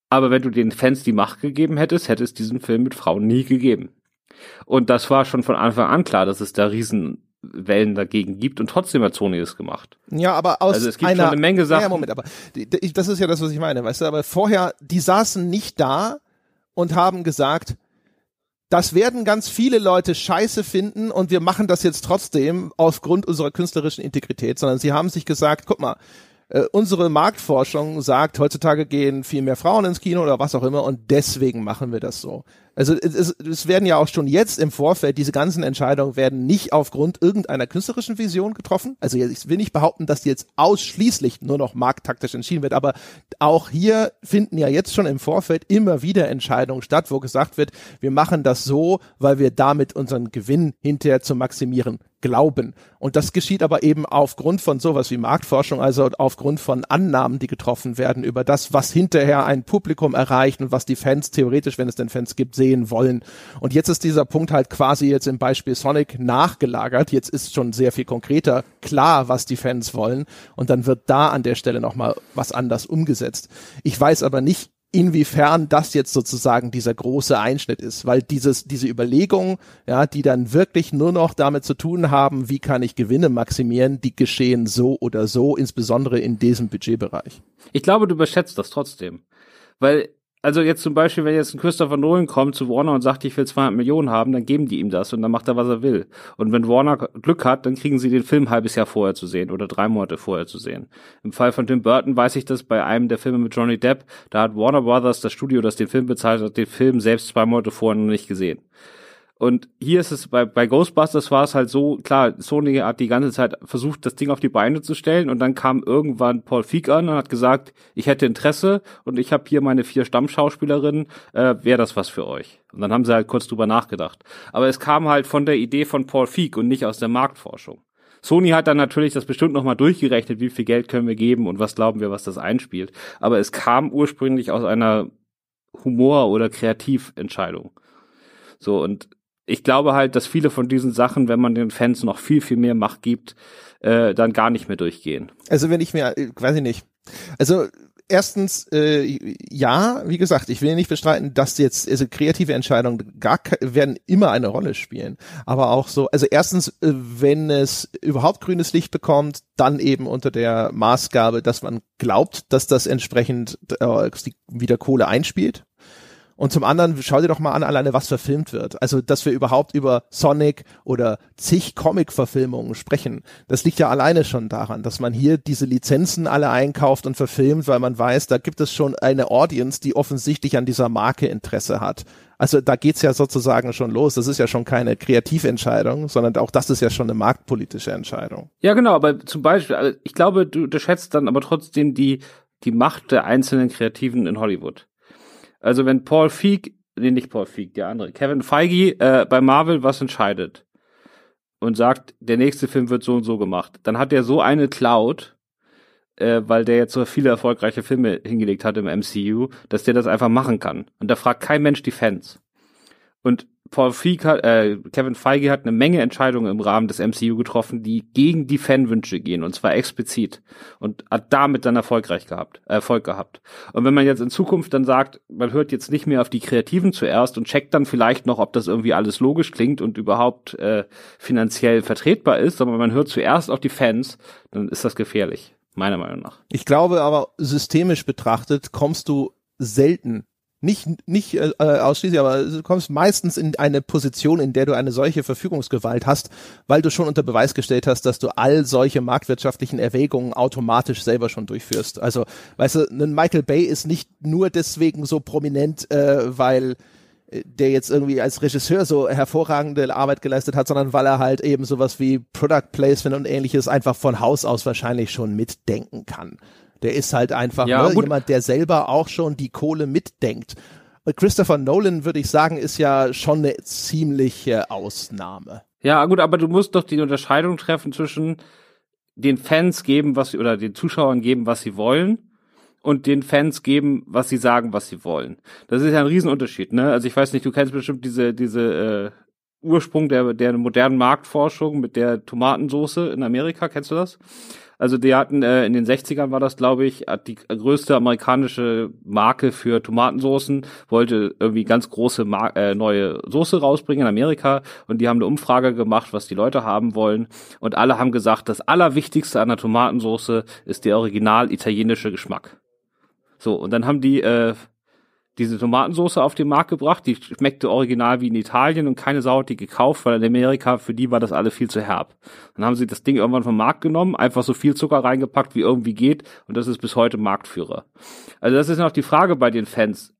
Aber wenn du den Fans die Macht gegeben hättest, hätte es diesen Film mit Frauen nie gegeben. Und das war schon von Anfang an klar, dass es da Riesenwellen dagegen gibt und trotzdem hat Sony es gemacht. Ja, aber aus also es gibt einer, schon eine Menge Sachen. Ja, Moment, aber das ist ja das, was ich meine, weißt du, aber vorher, die saßen nicht da und haben gesagt, das werden ganz viele Leute scheiße finden und wir machen das jetzt trotzdem aufgrund unserer künstlerischen Integrität, sondern sie haben sich gesagt, guck mal, äh, unsere Marktforschung sagt, heutzutage gehen viel mehr Frauen ins Kino oder was auch immer und deswegen machen wir das so. Also es, es werden ja auch schon jetzt im Vorfeld, diese ganzen Entscheidungen werden nicht aufgrund irgendeiner künstlerischen Vision getroffen. Also ich will nicht behaupten, dass die jetzt ausschließlich nur noch markttaktisch entschieden wird, aber auch hier finden ja jetzt schon im Vorfeld immer wieder Entscheidungen statt, wo gesagt wird, wir machen das so, weil wir damit unseren Gewinn hinterher zu maximieren glauben. Und das geschieht aber eben aufgrund von sowas wie Marktforschung, also aufgrund von Annahmen, die getroffen werden über das, was hinterher ein Publikum erreicht und was die Fans theoretisch, wenn es denn Fans gibt, sehen wollen. Und jetzt ist dieser Punkt halt quasi jetzt im Beispiel Sonic nachgelagert. Jetzt ist schon sehr viel konkreter klar, was die Fans wollen. Und dann wird da an der Stelle nochmal was anders umgesetzt. Ich weiß aber nicht, inwiefern das jetzt sozusagen dieser große Einschnitt ist, weil dieses, diese Überlegungen, ja, die dann wirklich nur noch damit zu tun haben, wie kann ich Gewinne maximieren, die geschehen so oder so, insbesondere in diesem Budgetbereich. Ich glaube, du überschätzt das trotzdem. Weil also jetzt zum Beispiel, wenn jetzt ein Christopher Nolan kommt zu Warner und sagt, ich will 200 Millionen haben, dann geben die ihm das und dann macht er, was er will. Und wenn Warner Glück hat, dann kriegen sie den Film ein halbes Jahr vorher zu sehen oder drei Monate vorher zu sehen. Im Fall von Tim Burton weiß ich das bei einem der Filme mit Johnny Depp, da hat Warner Brothers, das Studio, das den Film bezahlt hat, den Film selbst zwei Monate vorher noch nicht gesehen. Und hier ist es bei, bei Ghostbusters war es halt so, klar, Sony hat die ganze Zeit versucht, das Ding auf die Beine zu stellen und dann kam irgendwann Paul Feig an und hat gesagt, ich hätte Interesse und ich habe hier meine vier Stammschauspielerinnen, äh, wäre das was für euch? Und dann haben sie halt kurz drüber nachgedacht. Aber es kam halt von der Idee von Paul Feig und nicht aus der Marktforschung. Sony hat dann natürlich das bestimmt nochmal durchgerechnet, wie viel Geld können wir geben und was glauben wir, was das einspielt. Aber es kam ursprünglich aus einer Humor- oder Kreativentscheidung. So, und ich glaube halt, dass viele von diesen Sachen, wenn man den Fans noch viel, viel mehr Macht gibt, äh, dann gar nicht mehr durchgehen. Also wenn ich mir, äh, weiß ich nicht. Also erstens, äh, ja, wie gesagt, ich will nicht bestreiten, dass jetzt also kreative Entscheidungen gar werden immer eine Rolle spielen. Aber auch so, also erstens, äh, wenn es überhaupt grünes Licht bekommt, dann eben unter der Maßgabe, dass man glaubt, dass das entsprechend äh, wieder Kohle einspielt Und zum anderen, schau dir doch mal an, alleine was verfilmt wird. Also, dass wir überhaupt über Sonic oder zig Comic-Verfilmungen sprechen, das liegt ja alleine schon daran, dass man hier diese Lizenzen alle einkauft und verfilmt, weil man weiß, da gibt es schon eine Audience, die offensichtlich an dieser Marke Interesse hat. Also da geht's ja sozusagen schon los. Das ist ja schon keine Kreativentscheidung, sondern auch das ist ja schon eine marktpolitische Entscheidung. Ja, genau, aber zum Beispiel, also ich glaube, du, du schätzt dann aber trotzdem die, die Macht der einzelnen Kreativen in Hollywood. Also wenn Paul Feig, nee, nicht Paul Feig, der andere, Kevin Feige äh, bei Marvel was entscheidet und sagt, der nächste Film wird so und so gemacht, dann hat er so eine Cloud, äh, weil der jetzt so viele erfolgreiche Filme hingelegt hat im MCU, dass der das einfach machen kann. Und da fragt kein Mensch die Fans. Und Paul Feig hat, äh, Kevin Feige hat eine Menge Entscheidungen im Rahmen des MCU getroffen, die gegen die Fanwünsche gehen und zwar explizit und hat damit dann erfolgreich gehabt, Erfolg gehabt. Und wenn man jetzt in Zukunft dann sagt, man hört jetzt nicht mehr auf die Kreativen zuerst und checkt dann vielleicht noch, ob das irgendwie alles logisch klingt und überhaupt äh, finanziell vertretbar ist, sondern man hört zuerst auf die Fans, dann ist das gefährlich, meiner Meinung nach. Ich glaube aber systemisch betrachtet kommst du selten nicht, nicht äh, ausschließlich, aber du kommst meistens in eine Position, in der du eine solche Verfügungsgewalt hast, weil du schon unter Beweis gestellt hast, dass du all solche marktwirtschaftlichen Erwägungen automatisch selber schon durchführst. Also, weißt du, ein Michael Bay ist nicht nur deswegen so prominent, äh, weil äh, der jetzt irgendwie als Regisseur so hervorragende Arbeit geleistet hat, sondern weil er halt eben sowas wie Product Placement und ähnliches einfach von Haus aus wahrscheinlich schon mitdenken kann. Der ist halt einfach ja, ne, jemand, der selber auch schon die Kohle mitdenkt. Und Christopher Nolan, würde ich sagen, ist ja schon eine ziemliche Ausnahme. Ja, gut, aber du musst doch die Unterscheidung treffen zwischen den Fans geben, was sie, oder den Zuschauern geben, was sie wollen und den Fans geben, was sie sagen, was sie wollen. Das ist ja ein Riesenunterschied, ne? Also ich weiß nicht, du kennst bestimmt diese, diese äh, Ursprung der, der modernen Marktforschung mit der Tomatensoße in Amerika, kennst du das? Also die hatten äh, in den 60ern war das, glaube ich, die größte amerikanische Marke für Tomatensoßen, wollte irgendwie ganz große Mar äh, neue Soße rausbringen in Amerika und die haben eine Umfrage gemacht, was die Leute haben wollen und alle haben gesagt, das Allerwichtigste an der Tomatensoße ist der original italienische Geschmack. So, und dann haben die äh, diese Tomatensauce auf den Markt gebracht, die schmeckte original wie in Italien und keine Sau hat die gekauft, weil in Amerika für die war das alle viel zu herb. Dann haben sie das Ding irgendwann vom Markt genommen, einfach so viel Zucker reingepackt, wie irgendwie geht und das ist bis heute Marktführer. Also das ist noch die Frage bei den Fans.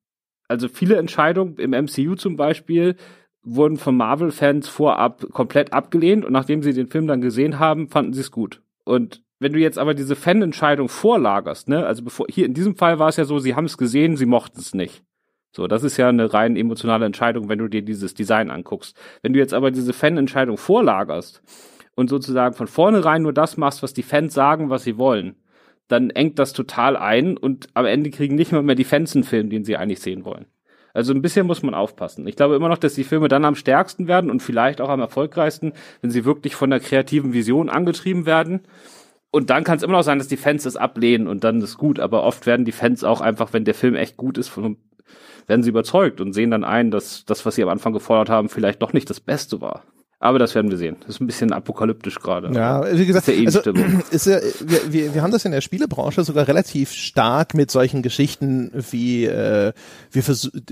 Also viele Entscheidungen im MCU zum Beispiel wurden von Marvel-Fans vorab komplett abgelehnt und nachdem sie den Film dann gesehen haben, fanden sie es gut. Und wenn du jetzt aber diese Fanentscheidung vorlagerst, ne, also bevor hier in diesem Fall war es ja so, sie haben es gesehen, sie mochten es nicht. So, das ist ja eine rein emotionale Entscheidung, wenn du dir dieses Design anguckst. Wenn du jetzt aber diese Fanentscheidung vorlagerst und sozusagen von vornherein nur das machst, was die Fans sagen, was sie wollen, dann engt das total ein und am Ende kriegen nicht mal mehr die Fans einen Film, den sie eigentlich sehen wollen. Also ein bisschen muss man aufpassen. Ich glaube immer noch, dass die Filme dann am stärksten werden und vielleicht auch am erfolgreichsten, wenn sie wirklich von der kreativen Vision angetrieben werden und dann kann es immer noch sein, dass die Fans es ablehnen und dann ist gut. Aber oft werden die Fans auch einfach, wenn der Film echt gut ist, von, werden sie überzeugt und sehen dann ein, dass das, was sie am Anfang gefordert haben, vielleicht doch nicht das Beste war. Aber das werden wir sehen. Das ist ein bisschen apokalyptisch gerade. Ja, wie gesagt, ist, ja eh also, ist ja, wir, wir, wir haben das in der Spielebranche sogar relativ stark mit solchen Geschichten wie äh, wir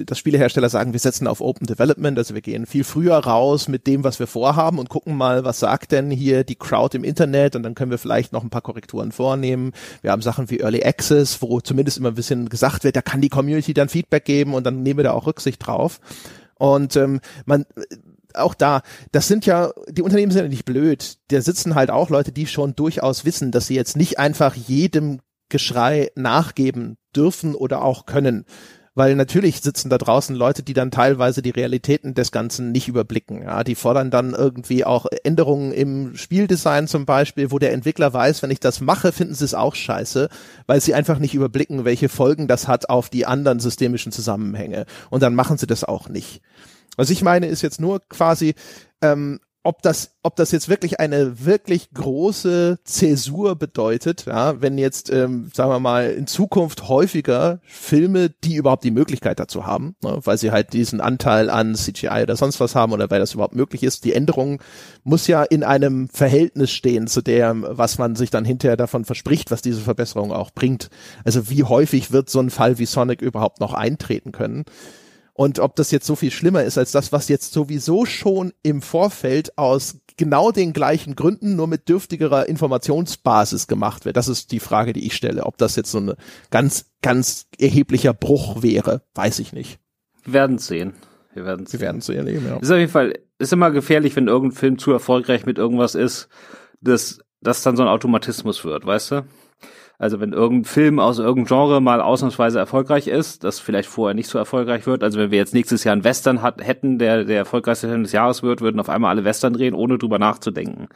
dass Spielehersteller sagen, wir setzen auf Open Development, also wir gehen viel früher raus mit dem, was wir vorhaben und gucken mal, was sagt denn hier die Crowd im Internet und dann können wir vielleicht noch ein paar Korrekturen vornehmen. Wir haben Sachen wie Early Access, wo zumindest immer ein bisschen gesagt wird, da kann die Community dann Feedback geben und dann nehmen wir da auch Rücksicht drauf. Und ähm, man auch da, das sind ja, die Unternehmen sind ja nicht blöd. Da sitzen halt auch Leute, die schon durchaus wissen, dass sie jetzt nicht einfach jedem Geschrei nachgeben dürfen oder auch können. Weil natürlich sitzen da draußen Leute, die dann teilweise die Realitäten des Ganzen nicht überblicken. Ja, die fordern dann irgendwie auch Änderungen im Spieldesign zum Beispiel, wo der Entwickler weiß, wenn ich das mache, finden sie es auch scheiße, weil sie einfach nicht überblicken, welche Folgen das hat auf die anderen systemischen Zusammenhänge. Und dann machen sie das auch nicht. Was ich meine, ist jetzt nur quasi, ähm, ob das, ob das jetzt wirklich eine wirklich große Zäsur bedeutet, ja, wenn jetzt, ähm, sagen wir mal, in Zukunft häufiger Filme, die überhaupt die Möglichkeit dazu haben, ne, weil sie halt diesen Anteil an CGI oder sonst was haben oder weil das überhaupt möglich ist. Die Änderung muss ja in einem Verhältnis stehen zu dem, was man sich dann hinterher davon verspricht, was diese Verbesserung auch bringt. Also wie häufig wird so ein Fall wie Sonic überhaupt noch eintreten können? Und ob das jetzt so viel schlimmer ist als das, was jetzt sowieso schon im Vorfeld aus genau den gleichen Gründen, nur mit dürftigerer Informationsbasis gemacht wird. Das ist die Frage, die ich stelle. Ob das jetzt so ein ganz, ganz erheblicher Bruch wäre, weiß ich nicht. Wir werden sehen. Wir werden Wir werden es erleben, ja. Ist auf jeden Fall, ist immer gefährlich, wenn irgendein Film zu erfolgreich mit irgendwas ist, dass das dann so ein Automatismus wird, weißt du? Also wenn irgendein Film aus irgendeinem Genre mal ausnahmsweise erfolgreich ist, das vielleicht vorher nicht so erfolgreich wird. Also wenn wir jetzt nächstes Jahr einen Western hat, hätten, der der erfolgreichste Film des Jahres wird, würden auf einmal alle Western drehen, ohne drüber nachzudenken.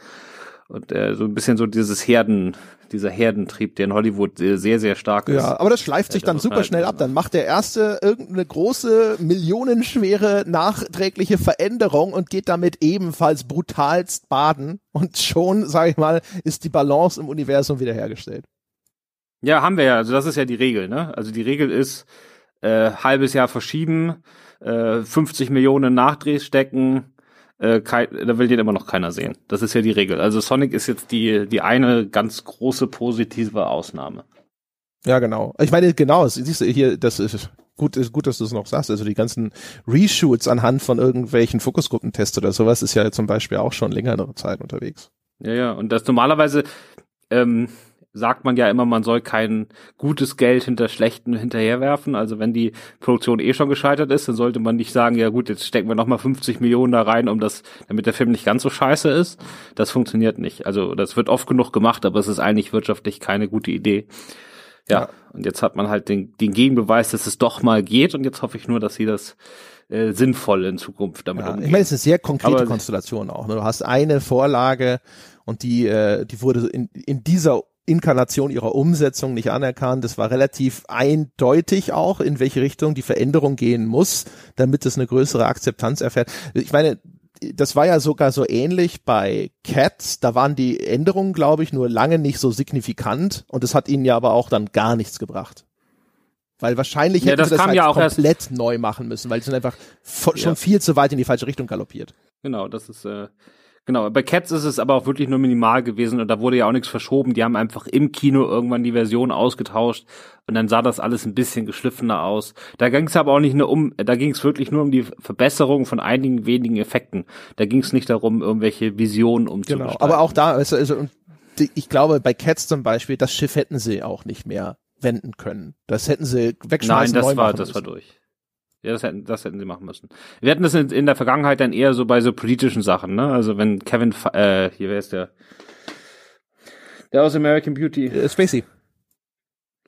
Und äh, so ein bisschen so dieses Herden, dieser Herdentrieb, der in Hollywood sehr, sehr, sehr stark ist. Ja, aber das schleift sich Ja, dann super halt, schnell ab. Dann macht der erste irgendeine große, millionenschwere, nachträgliche Veränderung und geht damit ebenfalls brutalst baden. Und schon, sage ich mal, ist die Balance im Universum wiederhergestellt. Ja, haben wir ja. Also das ist ja die Regel, ne? Also die Regel ist äh, halbes Jahr verschieben, äh, 50 Millionen Nachdrehs stecken, äh, kein, da will den immer noch keiner sehen. Das ist ja die Regel. Also Sonic ist jetzt die die eine ganz große positive Ausnahme. Ja, genau. Ich meine, genau, siehst du hier, das ist gut, ist gut, dass du es noch sagst. Also die ganzen Reshoots anhand von irgendwelchen Fokusgruppentests oder sowas ist ja zum Beispiel auch schon längere Zeit unterwegs. Ja, ja. Und das normalerweise ähm, sagt man ja immer, man soll kein gutes Geld hinter schlechten hinterherwerfen. Also wenn die Produktion eh schon gescheitert ist, dann sollte man nicht sagen, ja gut, jetzt stecken wir nochmal 50 Millionen da rein, um das, damit der Film nicht ganz so scheiße ist. Das funktioniert nicht. Also das wird oft genug gemacht, aber es ist eigentlich wirtschaftlich keine gute Idee. Ja, Ja. und jetzt hat man halt den, den Gegenbeweis, dass es doch mal geht und jetzt hoffe ich nur, dass sie das äh, sinnvoll in Zukunft damit Ja, umgehen. ich meine, es ist eine sehr konkrete Aber- Konstellation auch. Ne? Du hast eine Vorlage und die, äh, die wurde in, in dieser Inkarnation ihrer Umsetzung nicht anerkannt. Das war relativ eindeutig auch, in welche Richtung die Veränderung gehen muss, damit es eine größere Akzeptanz erfährt. Ich meine, das war ja sogar so ähnlich bei Cats. Da waren die Änderungen, glaube ich, nur lange nicht so signifikant und es hat ihnen ja aber auch dann gar nichts gebracht. Weil wahrscheinlich Ja, hätten das sie das halt ja erst- komplett neu machen müssen, weil sie sind einfach vo- schon Ja. viel zu weit in die falsche Richtung galoppiert. Genau, das ist äh, genau. Bei Cats ist es aber auch wirklich nur minimal gewesen und da wurde ja auch nichts verschoben. Die haben einfach im Kino irgendwann die Version ausgetauscht und dann sah das alles ein bisschen geschliffener aus. Da ging es aber auch nicht nur um, da ging es wirklich nur um die Verbesserung von einigen wenigen Effekten. Da ging es nicht darum, irgendwelche Visionen Genau. umzugestalten. Aber auch da, also, also ich glaube, bei Cats zum Beispiel, das Schiff hätten sie auch nicht mehr wenden können. Das hätten sie Nein, wegschmeißen, das neu war, das war durch. Ja, das hätten, das hätten sie machen müssen. Wir hatten das in, in der Vergangenheit dann eher so bei so politischen Sachen, ne? Also wenn Kevin, äh, hier wer ist der? Der aus American Beauty. Äh, Spacey.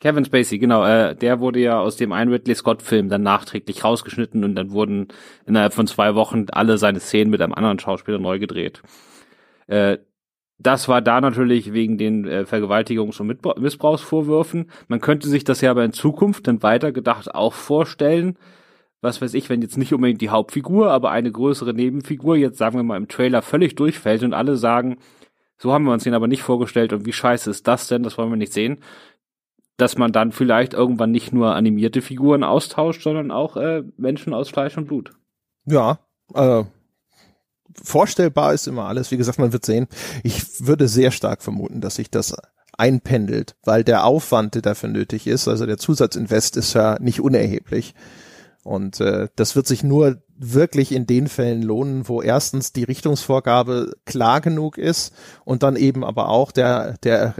Kevin Spacey, genau. Äh, der wurde ja aus dem einen Ridley Scott-Film dann nachträglich rausgeschnitten und dann wurden innerhalb von zwei Wochen alle seine Szenen mit einem anderen Schauspieler neu gedreht. Äh, das war da natürlich wegen den äh, Vergewaltigungs- und Missbrauchsvorwürfen. Man könnte sich das ja aber in Zukunft dann weiter gedacht auch vorstellen. Was weiß ich, wenn jetzt nicht unbedingt die Hauptfigur, aber eine größere Nebenfigur jetzt sagen wir mal im Trailer völlig durchfällt und alle sagen, so haben wir uns den aber nicht vorgestellt und wie scheiße ist das denn, das wollen wir nicht sehen dass man dann vielleicht irgendwann nicht nur animierte Figuren austauscht, sondern auch äh, Menschen aus Fleisch und Blut. Ja, äh, vorstellbar ist immer alles. Wie gesagt, man wird sehen. Ich würde sehr stark vermuten, dass sich das einpendelt, weil der Aufwand, der dafür nötig ist, also der Zusatzinvest ist ja nicht unerheblich. Und äh, das wird sich nur wirklich in den Fällen lohnen, wo erstens die Richtungsvorgabe klar genug ist und dann eben aber auch der der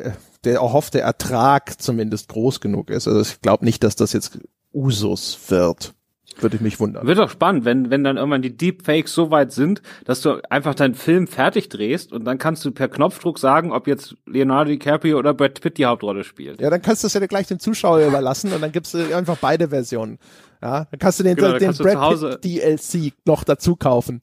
der erhoffte Ertrag zumindest groß genug ist. Also ich glaube nicht, dass das jetzt Usus wird. Würde ich mich wundern. Wird doch spannend, wenn, wenn dann irgendwann die Deepfakes so weit sind, dass du einfach deinen Film fertig drehst und dann kannst du per Knopfdruck sagen, ob jetzt Leonardo DiCaprio oder Brad Pitt die Hauptrolle spielt. Ja, dann kannst du es ja gleich dem Zuschauer überlassen und dann gibst du einfach beide Versionen. Ja, dann kannst du den, Genau, den zu Brad Pitt DLC noch dazu kaufen.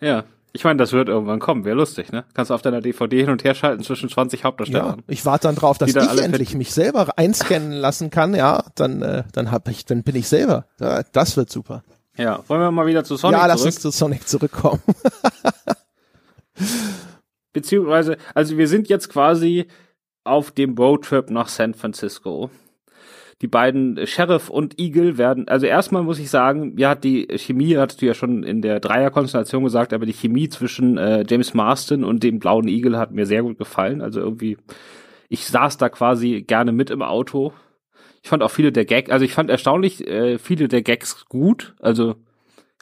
Ja. Ich meine, das wird irgendwann kommen, wäre lustig, ne? Kannst du auf deiner DVD hin und her schalten zwischen 20 Ja, Hauptdarstellern. ich warte dann drauf, dass dann ich endlich mich selber einscannen lassen kann. Ja, dann äh, dann hab ich, dann bin ich selber. Ja, das wird super. Ja. Wollen wir mal wieder zu Sonic ja, lass zurück? uns zu Sonic zurückkommen. Beziehungsweise, also wir sind jetzt quasi auf dem Roadtrip nach San Francisco. Die beiden äh, Sheriff und Eagle werden, also erstmal muss ich sagen, hat die Chemie, hattest du ja schon in der Dreierkonstellation gesagt, aber die Chemie zwischen äh, James Marston und dem blauen Eagle hat mir sehr gut gefallen. Also irgendwie, ich saß da quasi gerne mit im Auto. Ich fand auch viele der Gags, also ich fand erstaunlich äh, viele der Gags gut. Also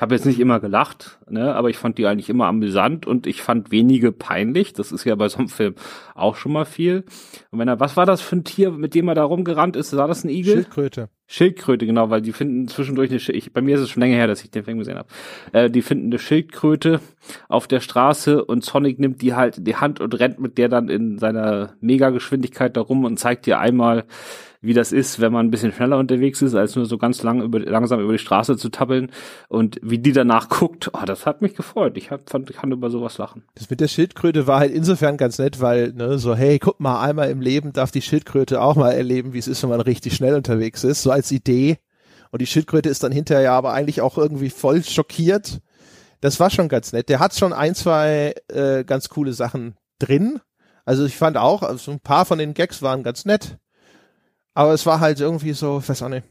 habe jetzt nicht immer gelacht, ne, aber ich fand die eigentlich immer amüsant und ich fand wenige peinlich. Das ist ja bei so einem Film auch schon mal viel. Und wenn er, was war das für ein Tier, mit dem er da rumgerannt ist? War das ein Igel? Schildkröte. Schildkröte, genau, weil die finden zwischendurch eine Sch ich, bei mir ist es schon länger her, dass ich den Film gesehen habe. Äh, die finden eine Schildkröte auf der Straße und Sonic nimmt die halt in die Hand und rennt mit der dann in seiner Megageschwindigkeit da rum und zeigt dir einmal, wie das ist, wenn man ein bisschen schneller unterwegs ist, als nur so ganz lang über, langsam über die Straße zu tappeln und wie die danach guckt, oh, das hat mich gefreut. Ich hab, fand, ich kann über sowas lachen. Das mit der Schildkröte war halt insofern ganz nett, weil, ne, so, hey, guck mal, einmal im Leben darf die Schildkröte auch mal erleben, wie es ist, wenn man richtig schnell unterwegs ist, so als Idee. Und die Schildkröte ist dann hinterher aber eigentlich auch irgendwie voll schockiert. Das war schon ganz nett. Der hat schon ein, zwei äh, ganz coole Sachen drin. Also ich fand auch, also ein paar von den Gags waren ganz nett. Aber es war halt irgendwie so, weiß auch nicht.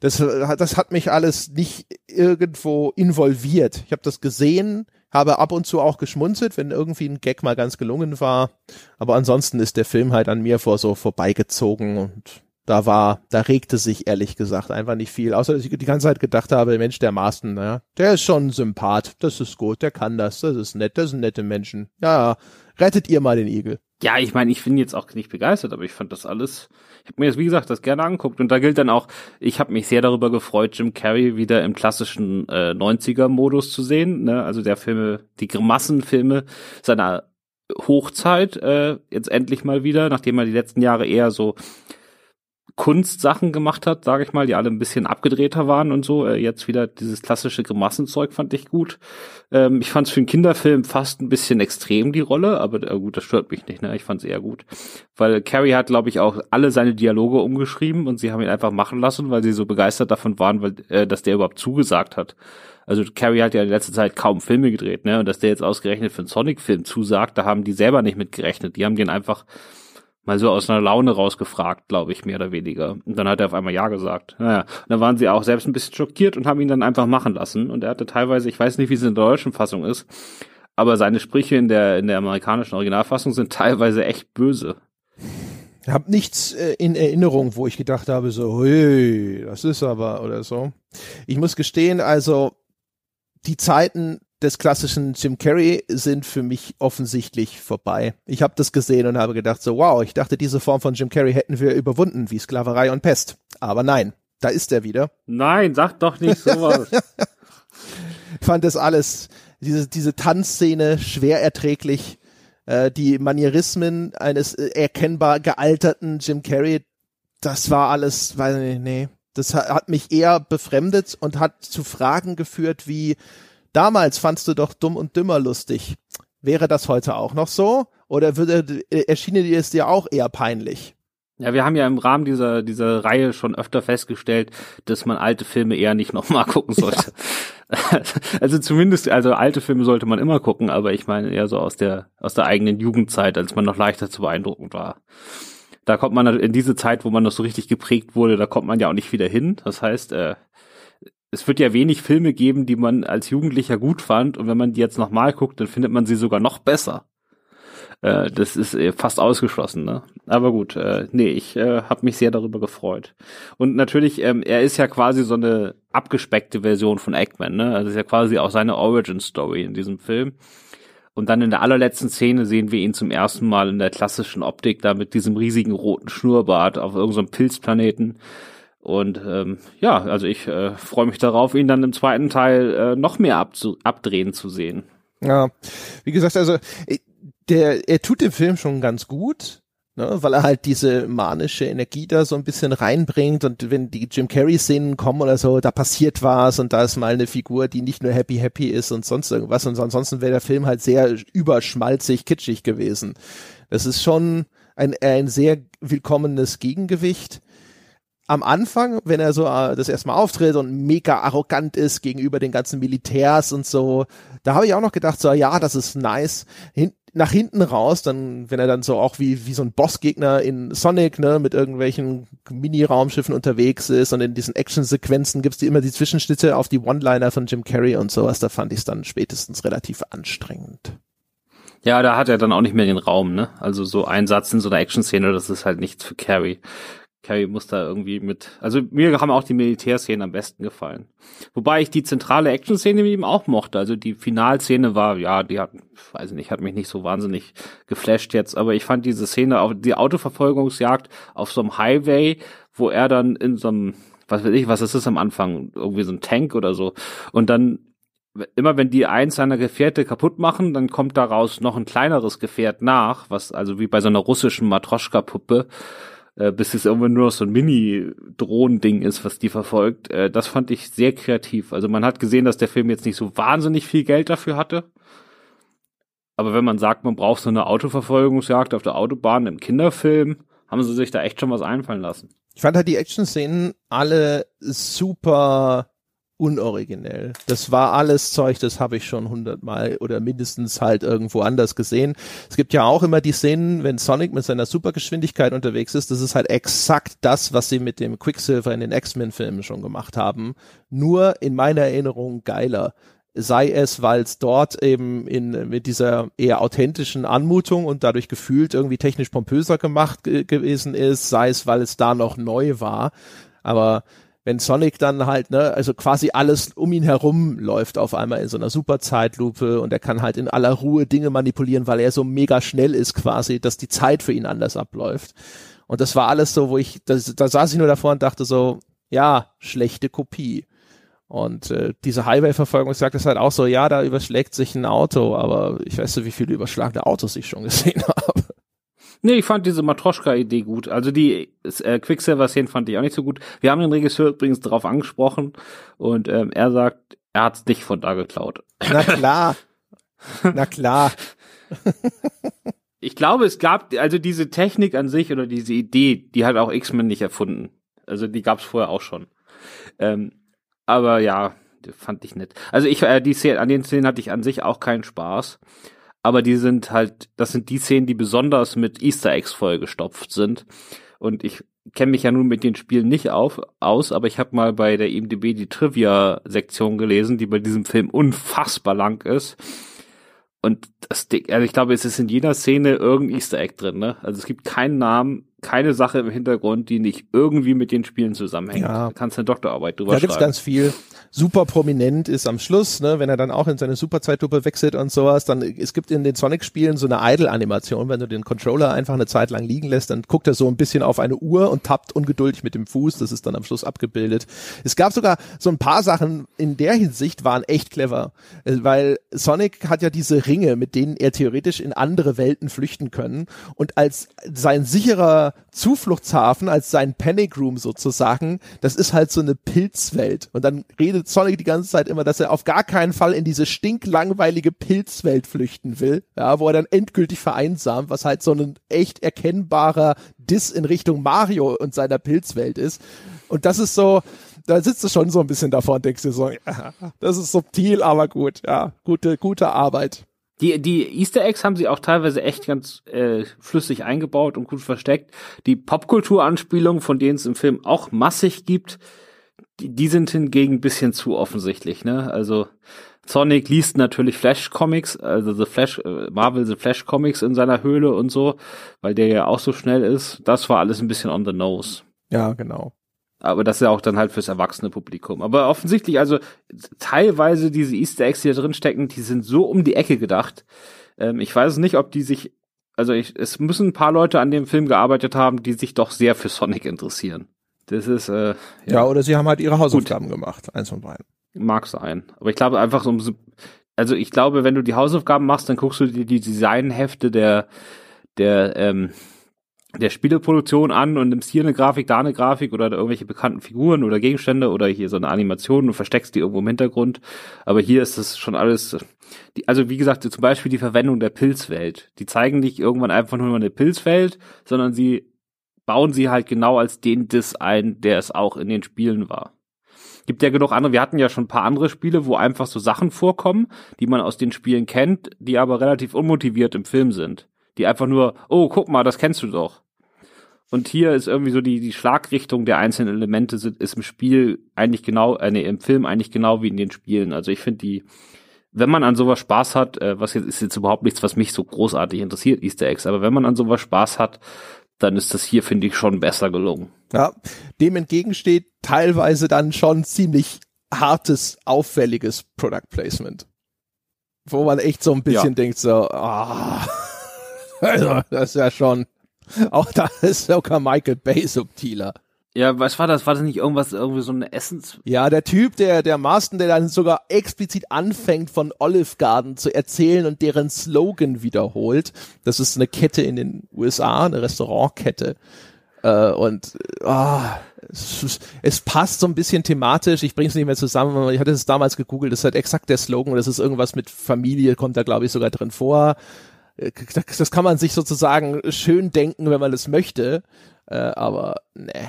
Das, das hat mich alles nicht irgendwo involviert. Ich habe das gesehen, habe ab und zu auch geschmunzelt, wenn irgendwie ein Gag mal ganz gelungen war. Aber ansonsten ist der Film halt an mir vor so vorbeigezogen und da war, da regte sich ehrlich gesagt einfach nicht viel. Außer dass ich die ganze Zeit gedacht habe, Mensch, der Marston, ja, der ist schon ein Sympath, das ist gut, der kann das, das ist nett, das sind nette Menschen. Ja, rettet ihr mal den Igel. Ja, ich meine, ich bin jetzt auch nicht begeistert, aber ich fand das alles, ich habe mir jetzt, wie gesagt, das gerne angeguckt. Und da gilt dann auch, ich habe mich sehr darüber gefreut, Jim Carrey wieder im klassischen äh, 90er-Modus zu sehen. Ne? Also der Filme, die Grimassenfilme seiner Hochzeit äh, jetzt endlich mal wieder, nachdem er die letzten Jahre eher so Kunstsachen gemacht hat, sage ich mal, die alle ein bisschen abgedrehter waren und so. Äh, jetzt wieder dieses klassische Grimassenzeug fand ich gut. Ähm, ich fand es für einen Kinderfilm fast ein bisschen extrem, die Rolle, aber äh, gut, das stört mich nicht, ne? Ich fand es eher gut. Weil Carrie hat, glaube ich, auch alle seine Dialoge umgeschrieben und sie haben ihn einfach machen lassen, weil sie so begeistert davon waren, weil, äh, dass der überhaupt zugesagt hat. Also Carrie hat ja in letzter Zeit kaum Filme gedreht, ne? Und dass der jetzt ausgerechnet für einen Sonic-Film zusagt, da haben die selber nicht mit gerechnet. Die haben den einfach mal so aus einer Laune rausgefragt, glaube ich, mehr oder weniger. Und dann hat er auf einmal Ja gesagt. Naja, und dann waren sie auch selbst ein bisschen schockiert und haben ihn dann einfach machen lassen. Und er hatte teilweise, ich weiß nicht, wie es in der deutschen Fassung ist, aber seine Sprüche in der, in der amerikanischen Originalfassung sind teilweise echt böse. Ich habe nichts äh, in Erinnerung, wo ich gedacht habe, so, hui, das ist aber oder so. Ich muss gestehen, also die Zeiten des klassischen Jim Carrey sind für mich offensichtlich vorbei. Ich habe das gesehen und habe gedacht, so wow, ich dachte, diese Form von Jim Carrey hätten wir überwunden, wie Sklaverei und Pest. Aber nein, da ist er wieder. Nein, sag doch nicht sowas. ich fand das alles, diese, diese Tanzszene schwer erträglich. Äh, die Manierismen eines äh, erkennbar gealterten Jim Carrey, das war alles, weiß nicht, nee. Das hat mich eher befremdet und hat zu Fragen geführt wie, damals fandst du doch dumm und dümmer lustig. Wäre das heute auch noch so? Oder würde, erschiene dir es dir auch eher peinlich? Ja, wir haben ja im Rahmen dieser, dieser Reihe schon öfter festgestellt, dass man alte Filme eher nicht nochmal gucken sollte. Ja. Also zumindest, also alte Filme sollte man immer gucken, aber ich meine eher so aus der, aus der eigenen Jugendzeit, als man noch leichter zu beeindrucken war. Da kommt man in diese Zeit, wo man noch so richtig geprägt wurde, da kommt man ja auch nicht wieder hin. Das heißt, äh, es wird ja wenig Filme geben, die man als Jugendlicher gut fand und wenn man die jetzt nochmal guckt, dann findet man sie sogar noch besser. Äh, das ist äh, fast ausgeschlossen, ne? Aber gut, äh, nee, ich äh, habe mich sehr darüber gefreut. Und natürlich, ähm, er ist ja quasi so eine abgespeckte Version von Eggman, ne? Also ist ja quasi auch seine Origin-Story in diesem Film. Und dann in der allerletzten Szene sehen wir ihn zum ersten Mal in der klassischen Optik da mit diesem riesigen roten Schnurrbart auf irgendeinem so Pilzplaneten und ähm, ja, also ich äh, freue mich darauf, ihn dann im zweiten Teil äh, noch mehr abzu abdrehen zu sehen. Ja, wie gesagt, also äh, der, er tut dem Film schon ganz gut, ne, weil er halt diese manische Energie da so ein bisschen reinbringt und wenn die Jim Carrey-Szenen kommen oder so, da passiert was und da ist mal eine Figur, die nicht nur happy happy ist und sonst irgendwas und ansonsten wäre der Film halt sehr überschmalzig, kitschig gewesen. Das ist schon ein, ein sehr willkommenes Gegengewicht am Anfang, wenn er so äh, das erstmal auftritt und mega arrogant ist gegenüber den ganzen Militärs und so, da habe ich auch noch gedacht, so ja, das ist nice. Hin nach hinten raus, dann, wenn er dann so auch wie, wie so ein Bossgegner in Sonic, ne, mit irgendwelchen Mini-Raumschiffen unterwegs ist und in diesen Action-Sequenzen gibt's die immer die Zwischenschnitte auf die One-Liner von Jim Carrey und sowas, da fand ich es dann spätestens relativ anstrengend. Ja, da hat er dann auch nicht mehr den Raum, ne? Also so ein Satz in so einer Action-Szene, das ist halt nichts für Carrie. Carrie muss da irgendwie mit, also mir haben auch die Militärszenen am besten gefallen. Wobei ich die zentrale Action-Szene mit auch mochte. Also die Finalszene war, ja, die hat, weiß ich nicht, hat mich nicht so wahnsinnig geflasht jetzt, aber ich fand diese Szene, auf die Autoverfolgungsjagd auf so einem Highway, wo er dann in so einem, was weiß ich, was ist das am Anfang? Irgendwie so ein Tank oder so. Und dann immer wenn die eins seiner Gefährte kaputt machen, dann kommt daraus noch ein kleineres Gefährt nach, was also wie bei so einer russischen Matroschka-Puppe äh, bis es irgendwann nur noch so ein Mini-Drohnen-Ding ist, was die verfolgt. Äh, das fand ich sehr kreativ. Also man hat gesehen, dass der Film jetzt nicht so wahnsinnig viel Geld dafür hatte. Aber wenn man sagt, man braucht so eine Autoverfolgungsjagd auf der Autobahn im Kinderfilm, haben sie sich da echt schon was einfallen lassen. Ich fand halt die Action-Szenen alle super unoriginell. Das war alles Zeug, das habe ich schon hundertmal oder mindestens halt irgendwo anders gesehen. Es gibt ja auch immer die Szenen, wenn Sonic mit seiner Supergeschwindigkeit unterwegs ist, das ist halt exakt das, was sie mit dem Quicksilver in den X-Men-Filmen schon gemacht haben. Nur in meiner Erinnerung geiler sei es, weil es dort eben in mit dieser eher authentischen Anmutung und dadurch gefühlt irgendwie technisch pompöser gemacht gewesen ist, sei es, weil es da noch neu war. Aber wenn Sonic dann halt, ne, also quasi alles um ihn herum läuft auf einmal in so einer super Zeitlupe und er kann halt in aller Ruhe Dinge manipulieren, weil er so mega schnell ist quasi, dass die Zeit für ihn anders abläuft. Und das war alles so, wo ich, das, da saß ich nur davor und dachte so, ja, schlechte Kopie. Und äh, diese Highway-Verfolgung sagt es halt auch so, ja, da überschlägt sich ein Auto, aber ich weiß nicht, wie viele überschlagene Autos ich schon gesehen habe. Nee, ich fand diese Matroschka-Idee gut. Also die äh, Quicksilver-Szenen fand ich auch nicht so gut. Wir haben den Regisseur übrigens darauf angesprochen und ähm, er sagt, er hat's nicht von da geklaut. Na klar. Na klar. ich glaube, es gab, also diese Technik an sich oder diese Idee, die hat auch X-Men nicht erfunden. Also die gab's vorher auch schon. Ähm, aber ja, fand ich nett. Also ich, äh, die Szene, an den Szenen hatte ich an sich auch keinen Spaß aber die sind halt, das sind die Szenen, die besonders mit Easter Eggs vollgestopft sind. Und ich kenne mich ja nun mit den Spielen nicht auf, aus, aber ich habe mal bei der IMDb die Trivia-Sektion gelesen, die bei diesem Film unfassbar lang ist. Und das, also ich glaube, es ist in jeder Szene irgendein Easter Egg drin, ne? Also es gibt keinen Namen, keine Sache im Hintergrund, die nicht irgendwie mit den Spielen zusammenhängt. Ja. Da kannst du eine Doktorarbeit drüber da schreiben. Da gibt's ganz viel super prominent ist am Schluss, ne, wenn er dann auch in seine Superzeitlupe wechselt und sowas, dann es gibt in den Sonic-Spielen so eine Idle-Animation, wenn du den Controller einfach eine Zeit lang liegen lässt, dann guckt er so ein bisschen auf eine Uhr und tappt ungeduldig mit dem Fuß, das ist dann am Schluss abgebildet. Es gab sogar so ein paar Sachen in der Hinsicht waren echt clever, äh, weil Sonic hat ja diese Ringe, mit denen er theoretisch in andere Welten flüchten können. Und als sein sicherer Zufluchtshafen, als sein Panic Room sozusagen, das ist halt so eine Pilzwelt. Und dann redet redet Sonic die ganze Zeit immer, dass er auf gar keinen Fall in diese stinklangweilige Pilzwelt flüchten will, ja, wo er dann endgültig vereinsamt, was halt so ein echt erkennbarer Diss in Richtung Mario und seiner Pilzwelt ist. Und das ist so, da sitzt du schon so ein bisschen davor und denkst dir so, ja, das ist subtil, aber gut, ja, gute, gute Arbeit. Die, die Easter Eggs haben sie auch teilweise echt ganz äh, flüssig eingebaut und gut versteckt. Die Popkultur-Anspielungen, von denen es im Film auch massig gibt, die, die sind hingegen ein bisschen zu offensichtlich, ne? Also Sonic liest natürlich Flash Comics, also The Flash, äh, Marvel The Flash Comics in seiner Höhle und so, weil der ja auch so schnell ist. Das war alles ein bisschen on the nose. Ja, genau. Aber das ist ja auch dann halt fürs erwachsene Publikum. Aber offensichtlich, also teilweise diese Easter Eggs, die da drin stecken, die sind so um die Ecke gedacht. Ähm, ich weiß nicht, ob die sich, also ich, es müssen ein paar Leute an dem Film gearbeitet haben, die sich doch sehr für Sonic interessieren. Das ist, äh, ja. ja, oder sie haben halt ihre Hausaufgaben Gut. gemacht, eins von beiden. Mag sein. Aber ich glaube einfach so, also ich glaube, wenn du die Hausaufgaben machst, dann guckst du dir die Designhefte der, der, ähm, der Spieleproduktion an und nimmst hier eine Grafik, da eine Grafik oder irgendwelche bekannten Figuren oder Gegenstände oder hier so eine Animation und versteckst die irgendwo im Hintergrund. Aber hier ist das schon alles, die, also wie gesagt, zum Beispiel die Verwendung der Pilzwelt. Die zeigen nicht irgendwann einfach nur eine Pilzwelt, sondern sie bauen sie halt genau als den Diss ein, der es auch in den Spielen war. Gibt ja genug andere, wir hatten ja schon ein paar andere Spiele, wo einfach so Sachen vorkommen, die man aus den Spielen kennt, die aber relativ unmotiviert im Film sind. Die einfach nur, oh, guck mal, das kennst du doch. Und hier ist irgendwie so die, die Schlagrichtung der einzelnen Elemente sind, ist im Spiel eigentlich genau, äh, nee, im Film eigentlich genau wie in den Spielen. Also ich finde die, wenn man an sowas Spaß hat, äh, was jetzt ist jetzt überhaupt nichts, was mich so großartig interessiert, Easter Eggs, aber wenn man an sowas Spaß hat, dann ist das hier, finde ich, schon besser gelungen. Ja, dem entgegensteht teilweise dann schon ziemlich hartes, auffälliges Product Placement. Wo man echt so ein bisschen ja. denkt, so, ah, also, das ist ja schon, auch da ist sogar Michael Bay subtiler. Ja, was war das? War das nicht irgendwas, irgendwie so eine Essens? Ja, der Typ, der, der Marston, der dann sogar explizit anfängt, von Olive Garden zu erzählen und deren Slogan wiederholt. Das ist eine Kette in den USA, eine Restaurantkette. Äh, und oh, es, es, passt so ein bisschen thematisch. Ich bringe es nicht mehr zusammen. Ich hatte es damals gegoogelt. Das ist halt exakt der Slogan. Das ist irgendwas mit Familie, kommt da glaube ich sogar drin vor. Äh, das kann man sich sozusagen schön denken, wenn man es möchte. Äh, aber ne.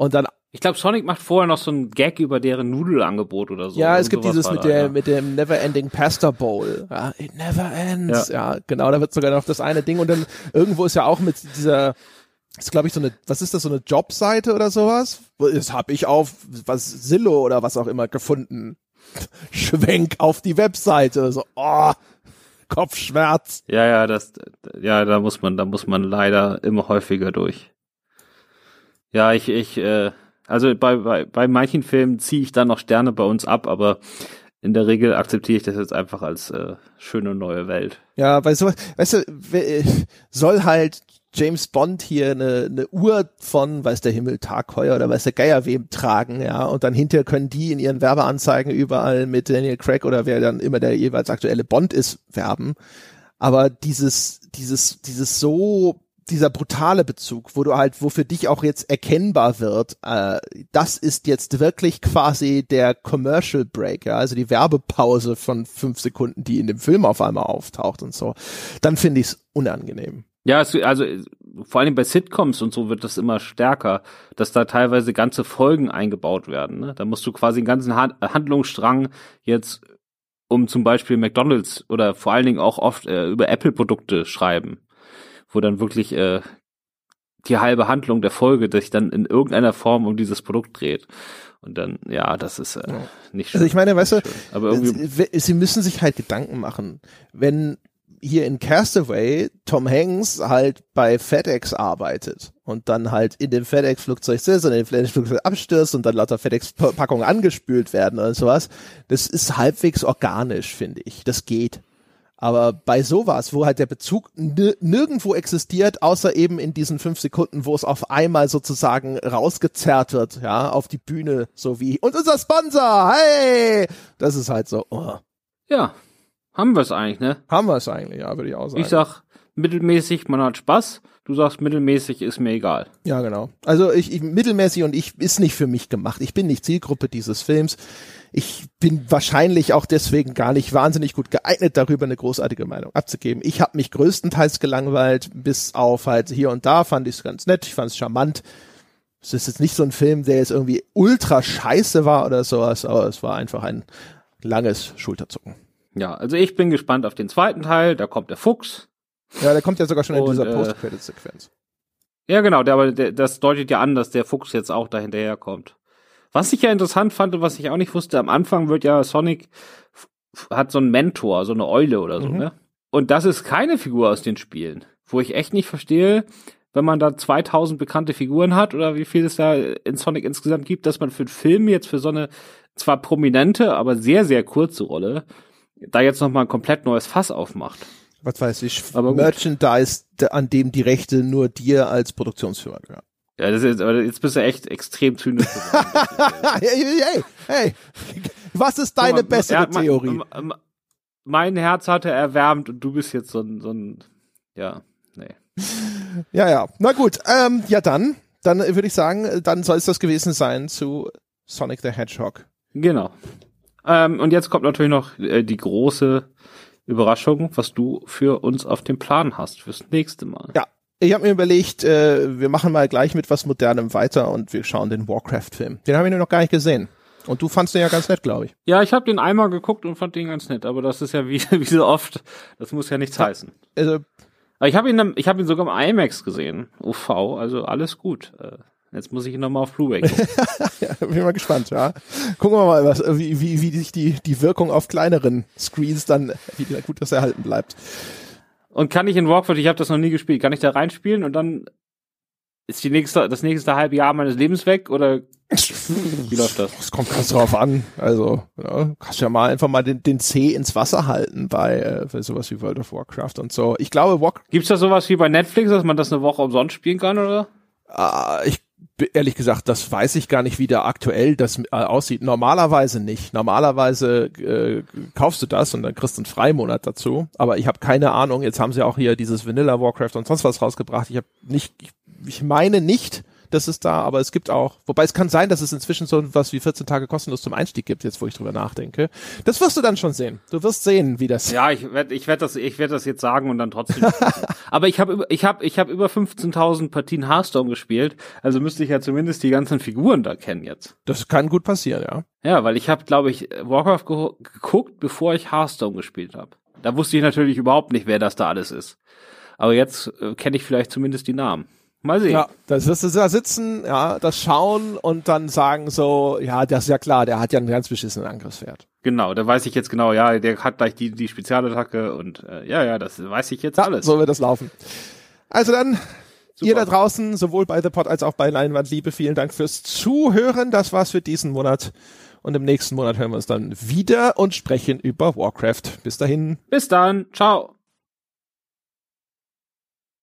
Und dann ich glaube, Sonic macht vorher noch so ein Gag über deren Nudelangebot oder so. Ja, es gibt dieses mit da, der ja. mit dem Never Ending Pasta Bowl. Ja, it never ends. Ja. ja, genau, da wird sogar noch das eine Ding und dann irgendwo ist ja auch mit dieser ist glaube ich so eine was ist das so eine Jobseite oder sowas? Das habe ich auf was Zillow oder was auch immer gefunden. Schwenk auf die Webseite so oh Kopfschmerz. Ja, ja, das ja, da muss man da muss man leider immer häufiger durch. Ja, ich, ich, äh, also bei, bei, bei manchen Filmen ziehe ich da noch Sterne bei uns ab, aber in der Regel akzeptiere ich das jetzt einfach als äh, schöne neue Welt. Ja, weil so, weißt du, soll halt James Bond hier eine, eine Uhr von, weiß der Himmel, Tag heuer oder weiß der Geier wem tragen, ja, und dann hinterher können die in ihren Werbeanzeigen überall mit Daniel Craig oder wer dann immer der jeweils aktuelle Bond ist, werben. Aber dieses, dieses, dieses so dieser brutale Bezug, wo du halt, wo für dich auch jetzt erkennbar wird, äh, das ist jetzt wirklich quasi der Commercial Break, ja, also die Werbepause von fünf Sekunden, die in dem Film auf einmal auftaucht und so, dann finde ich es unangenehm. Ja, also vor allem bei Sitcoms und so wird das immer stärker, dass da teilweise ganze Folgen eingebaut werden. Ne? Da musst du quasi einen ganzen Handlungsstrang jetzt um zum Beispiel McDonalds oder vor allen Dingen auch oft äh, über Apple-Produkte schreiben wo dann wirklich äh, die halbe Handlung der Folge sich dann in irgendeiner Form um dieses Produkt dreht. Und dann, ja, das ist äh, nicht schön. Also ich meine, weißt du, aber irgendwie sie müssen sich halt Gedanken machen. Wenn hier in Castaway Tom Hanks halt bei FedEx arbeitet und dann halt in dem FedEx-Flugzeug sitzt und in dem FedEx-Flugzeug abstürzt und dann lauter FedEx-Packungen angespült werden oder sowas, das ist halbwegs organisch, finde ich. Das geht. Aber bei sowas, wo halt der Bezug nirgendwo existiert, außer eben in diesen fünf Sekunden, wo es auf einmal sozusagen rausgezerrt wird, ja, auf die Bühne, so wie, und unser Sponsor, hey! Das ist halt so, oh. Ja, haben wir es eigentlich, ne? Haben wir es eigentlich, ja, würde ich auch sagen. Ich sag, mittelmäßig, man hat Spaß. Du sagst, mittelmäßig ist mir egal. Ja, genau. Also ich, ich mittelmäßig und ich ist nicht für mich gemacht. Ich bin nicht Zielgruppe dieses Films ich bin wahrscheinlich auch deswegen gar nicht wahnsinnig gut geeignet, darüber eine großartige Meinung abzugeben. Ich habe mich größtenteils gelangweilt, bis auf halt hier und da fand ich es ganz nett, ich fand es charmant. Es ist jetzt nicht so ein Film, der jetzt irgendwie ultra scheiße war oder sowas, aber es war einfach ein langes Schulterzucken. Ja, also ich bin gespannt auf den zweiten Teil, da kommt der Fuchs. Ja, der kommt ja sogar schon und, in dieser äh, Post-Credit-Sequenz. Ja, genau, der, aber der, das deutet ja an, dass der Fuchs jetzt auch da hinterher kommt. Was ich ja interessant fand und was ich auch nicht wusste, am Anfang wird ja Sonic hat so einen Mentor, so eine Eule oder so, mhm. ne? Und das ist keine Figur aus den Spielen, wo ich echt nicht verstehe, wenn man da 2000 bekannte Figuren hat oder wie viel es da in Sonic insgesamt gibt, dass man für einen Film jetzt für so eine zwar prominente, aber sehr, sehr kurze Rolle da jetzt nochmal ein komplett neues Fass aufmacht. Was weiß ich, aber Merchandise, an dem die Rechte nur dir als Produktionsfirma gehören. Ja, das ist, aber jetzt bist du echt extrem zynisch. hey, hey, hey, was ist deine mal, bessere ja, Theorie? Mein, Herz hatte erwärmt und du bist jetzt so ein, so ein ja, nee. Ja, ja, na gut, ähm, ja dann, dann würde ich sagen, dann soll es das gewesen sein zu Sonic the Hedgehog. Genau. Ähm, und jetzt kommt natürlich noch äh, die große Überraschung, was du für uns auf dem Plan hast fürs nächste Mal. Ja, ich habe mir überlegt, äh, wir machen mal gleich mit was Modernem weiter und wir schauen den Warcraft-Film. Den habe ich noch gar nicht gesehen. Und du fandst den ja ganz nett, glaube ich. Ja, ich habe den einmal geguckt und fand den ganz nett, aber das ist ja wie, wie so oft, das muss ja nichts ja, heißen. Also, aber ich habe ihn, ich habe ihn sogar im IMAX gesehen, UV, also alles gut. Jetzt muss ich ihn nochmal auf Blu-ray gucken. ja, bin mal gespannt, ja. Gucken wir mal, was, wie, wie, wie sich die, die Wirkung auf kleineren Screens dann, wie gut das erhalten bleibt. Und kann ich in Rockford, ich habe das noch nie gespielt, kann ich da reinspielen und dann ist die nächste, das nächste halbe Jahr meines Lebens weg oder wie läuft das? Es kommt ganz drauf an. Also, ja, kannst ja mal einfach mal den, den C ins Wasser halten bei, äh, sowas wie World of Warcraft und so. Ich glaube, War Gibt's da sowas wie bei Netflix, dass man das eine Woche umsonst spielen kann, oder? äh, ich ehrlich gesagt, das weiß ich gar nicht, wie da aktuell das äh, aussieht. Normalerweise nicht. Normalerweise äh, kaufst du das und dann kriegst du einen Freimonat dazu. Aber ich habe keine Ahnung. Jetzt haben sie auch hier dieses Vanilla Warcraft und sonst was rausgebracht. Ich habe nicht, ich, ich meine nicht, das ist da, aber es gibt auch, wobei es kann sein, dass es inzwischen so was wie 14 Tage kostenlos zum Einstieg gibt, jetzt wo ich drüber nachdenke. Das wirst du dann schon sehen. Du wirst sehen, wie das. Ja, ich werde ich werd das, ich werd das jetzt sagen und dann trotzdem. aber ich habe ich hab, ich hab über 15.000 Partien Hearthstone gespielt, also müsste ich ja zumindest die ganzen Figuren da kennen jetzt. Das kann gut passieren, ja. Ja, weil ich habe, glaube ich, Warcraft geguckt, bevor ich Hearthstone gespielt habe. Da wusste ich natürlich überhaupt nicht, wer das da alles ist. Aber jetzt äh, kenne ich vielleicht zumindest die Namen. Mal sehen. Ja, das wirst du da sitzen, ja, das schauen und dann sagen so, ja, das ist ja klar, der hat ja einen ganz beschissenen Angriffswert. Genau, da weiß ich jetzt genau, ja, der hat gleich die, die Spezialattacke und äh, ja, ja, das weiß ich jetzt ja, alles. So wird das laufen. Also dann, Super. ihr da draußen, sowohl bei The Pod als auch bei Leinwand, liebe, vielen Dank fürs Zuhören. Das war's für diesen Monat. Und im nächsten Monat hören wir uns dann wieder und sprechen über Warcraft. Bis dahin. Bis dann. Ciao.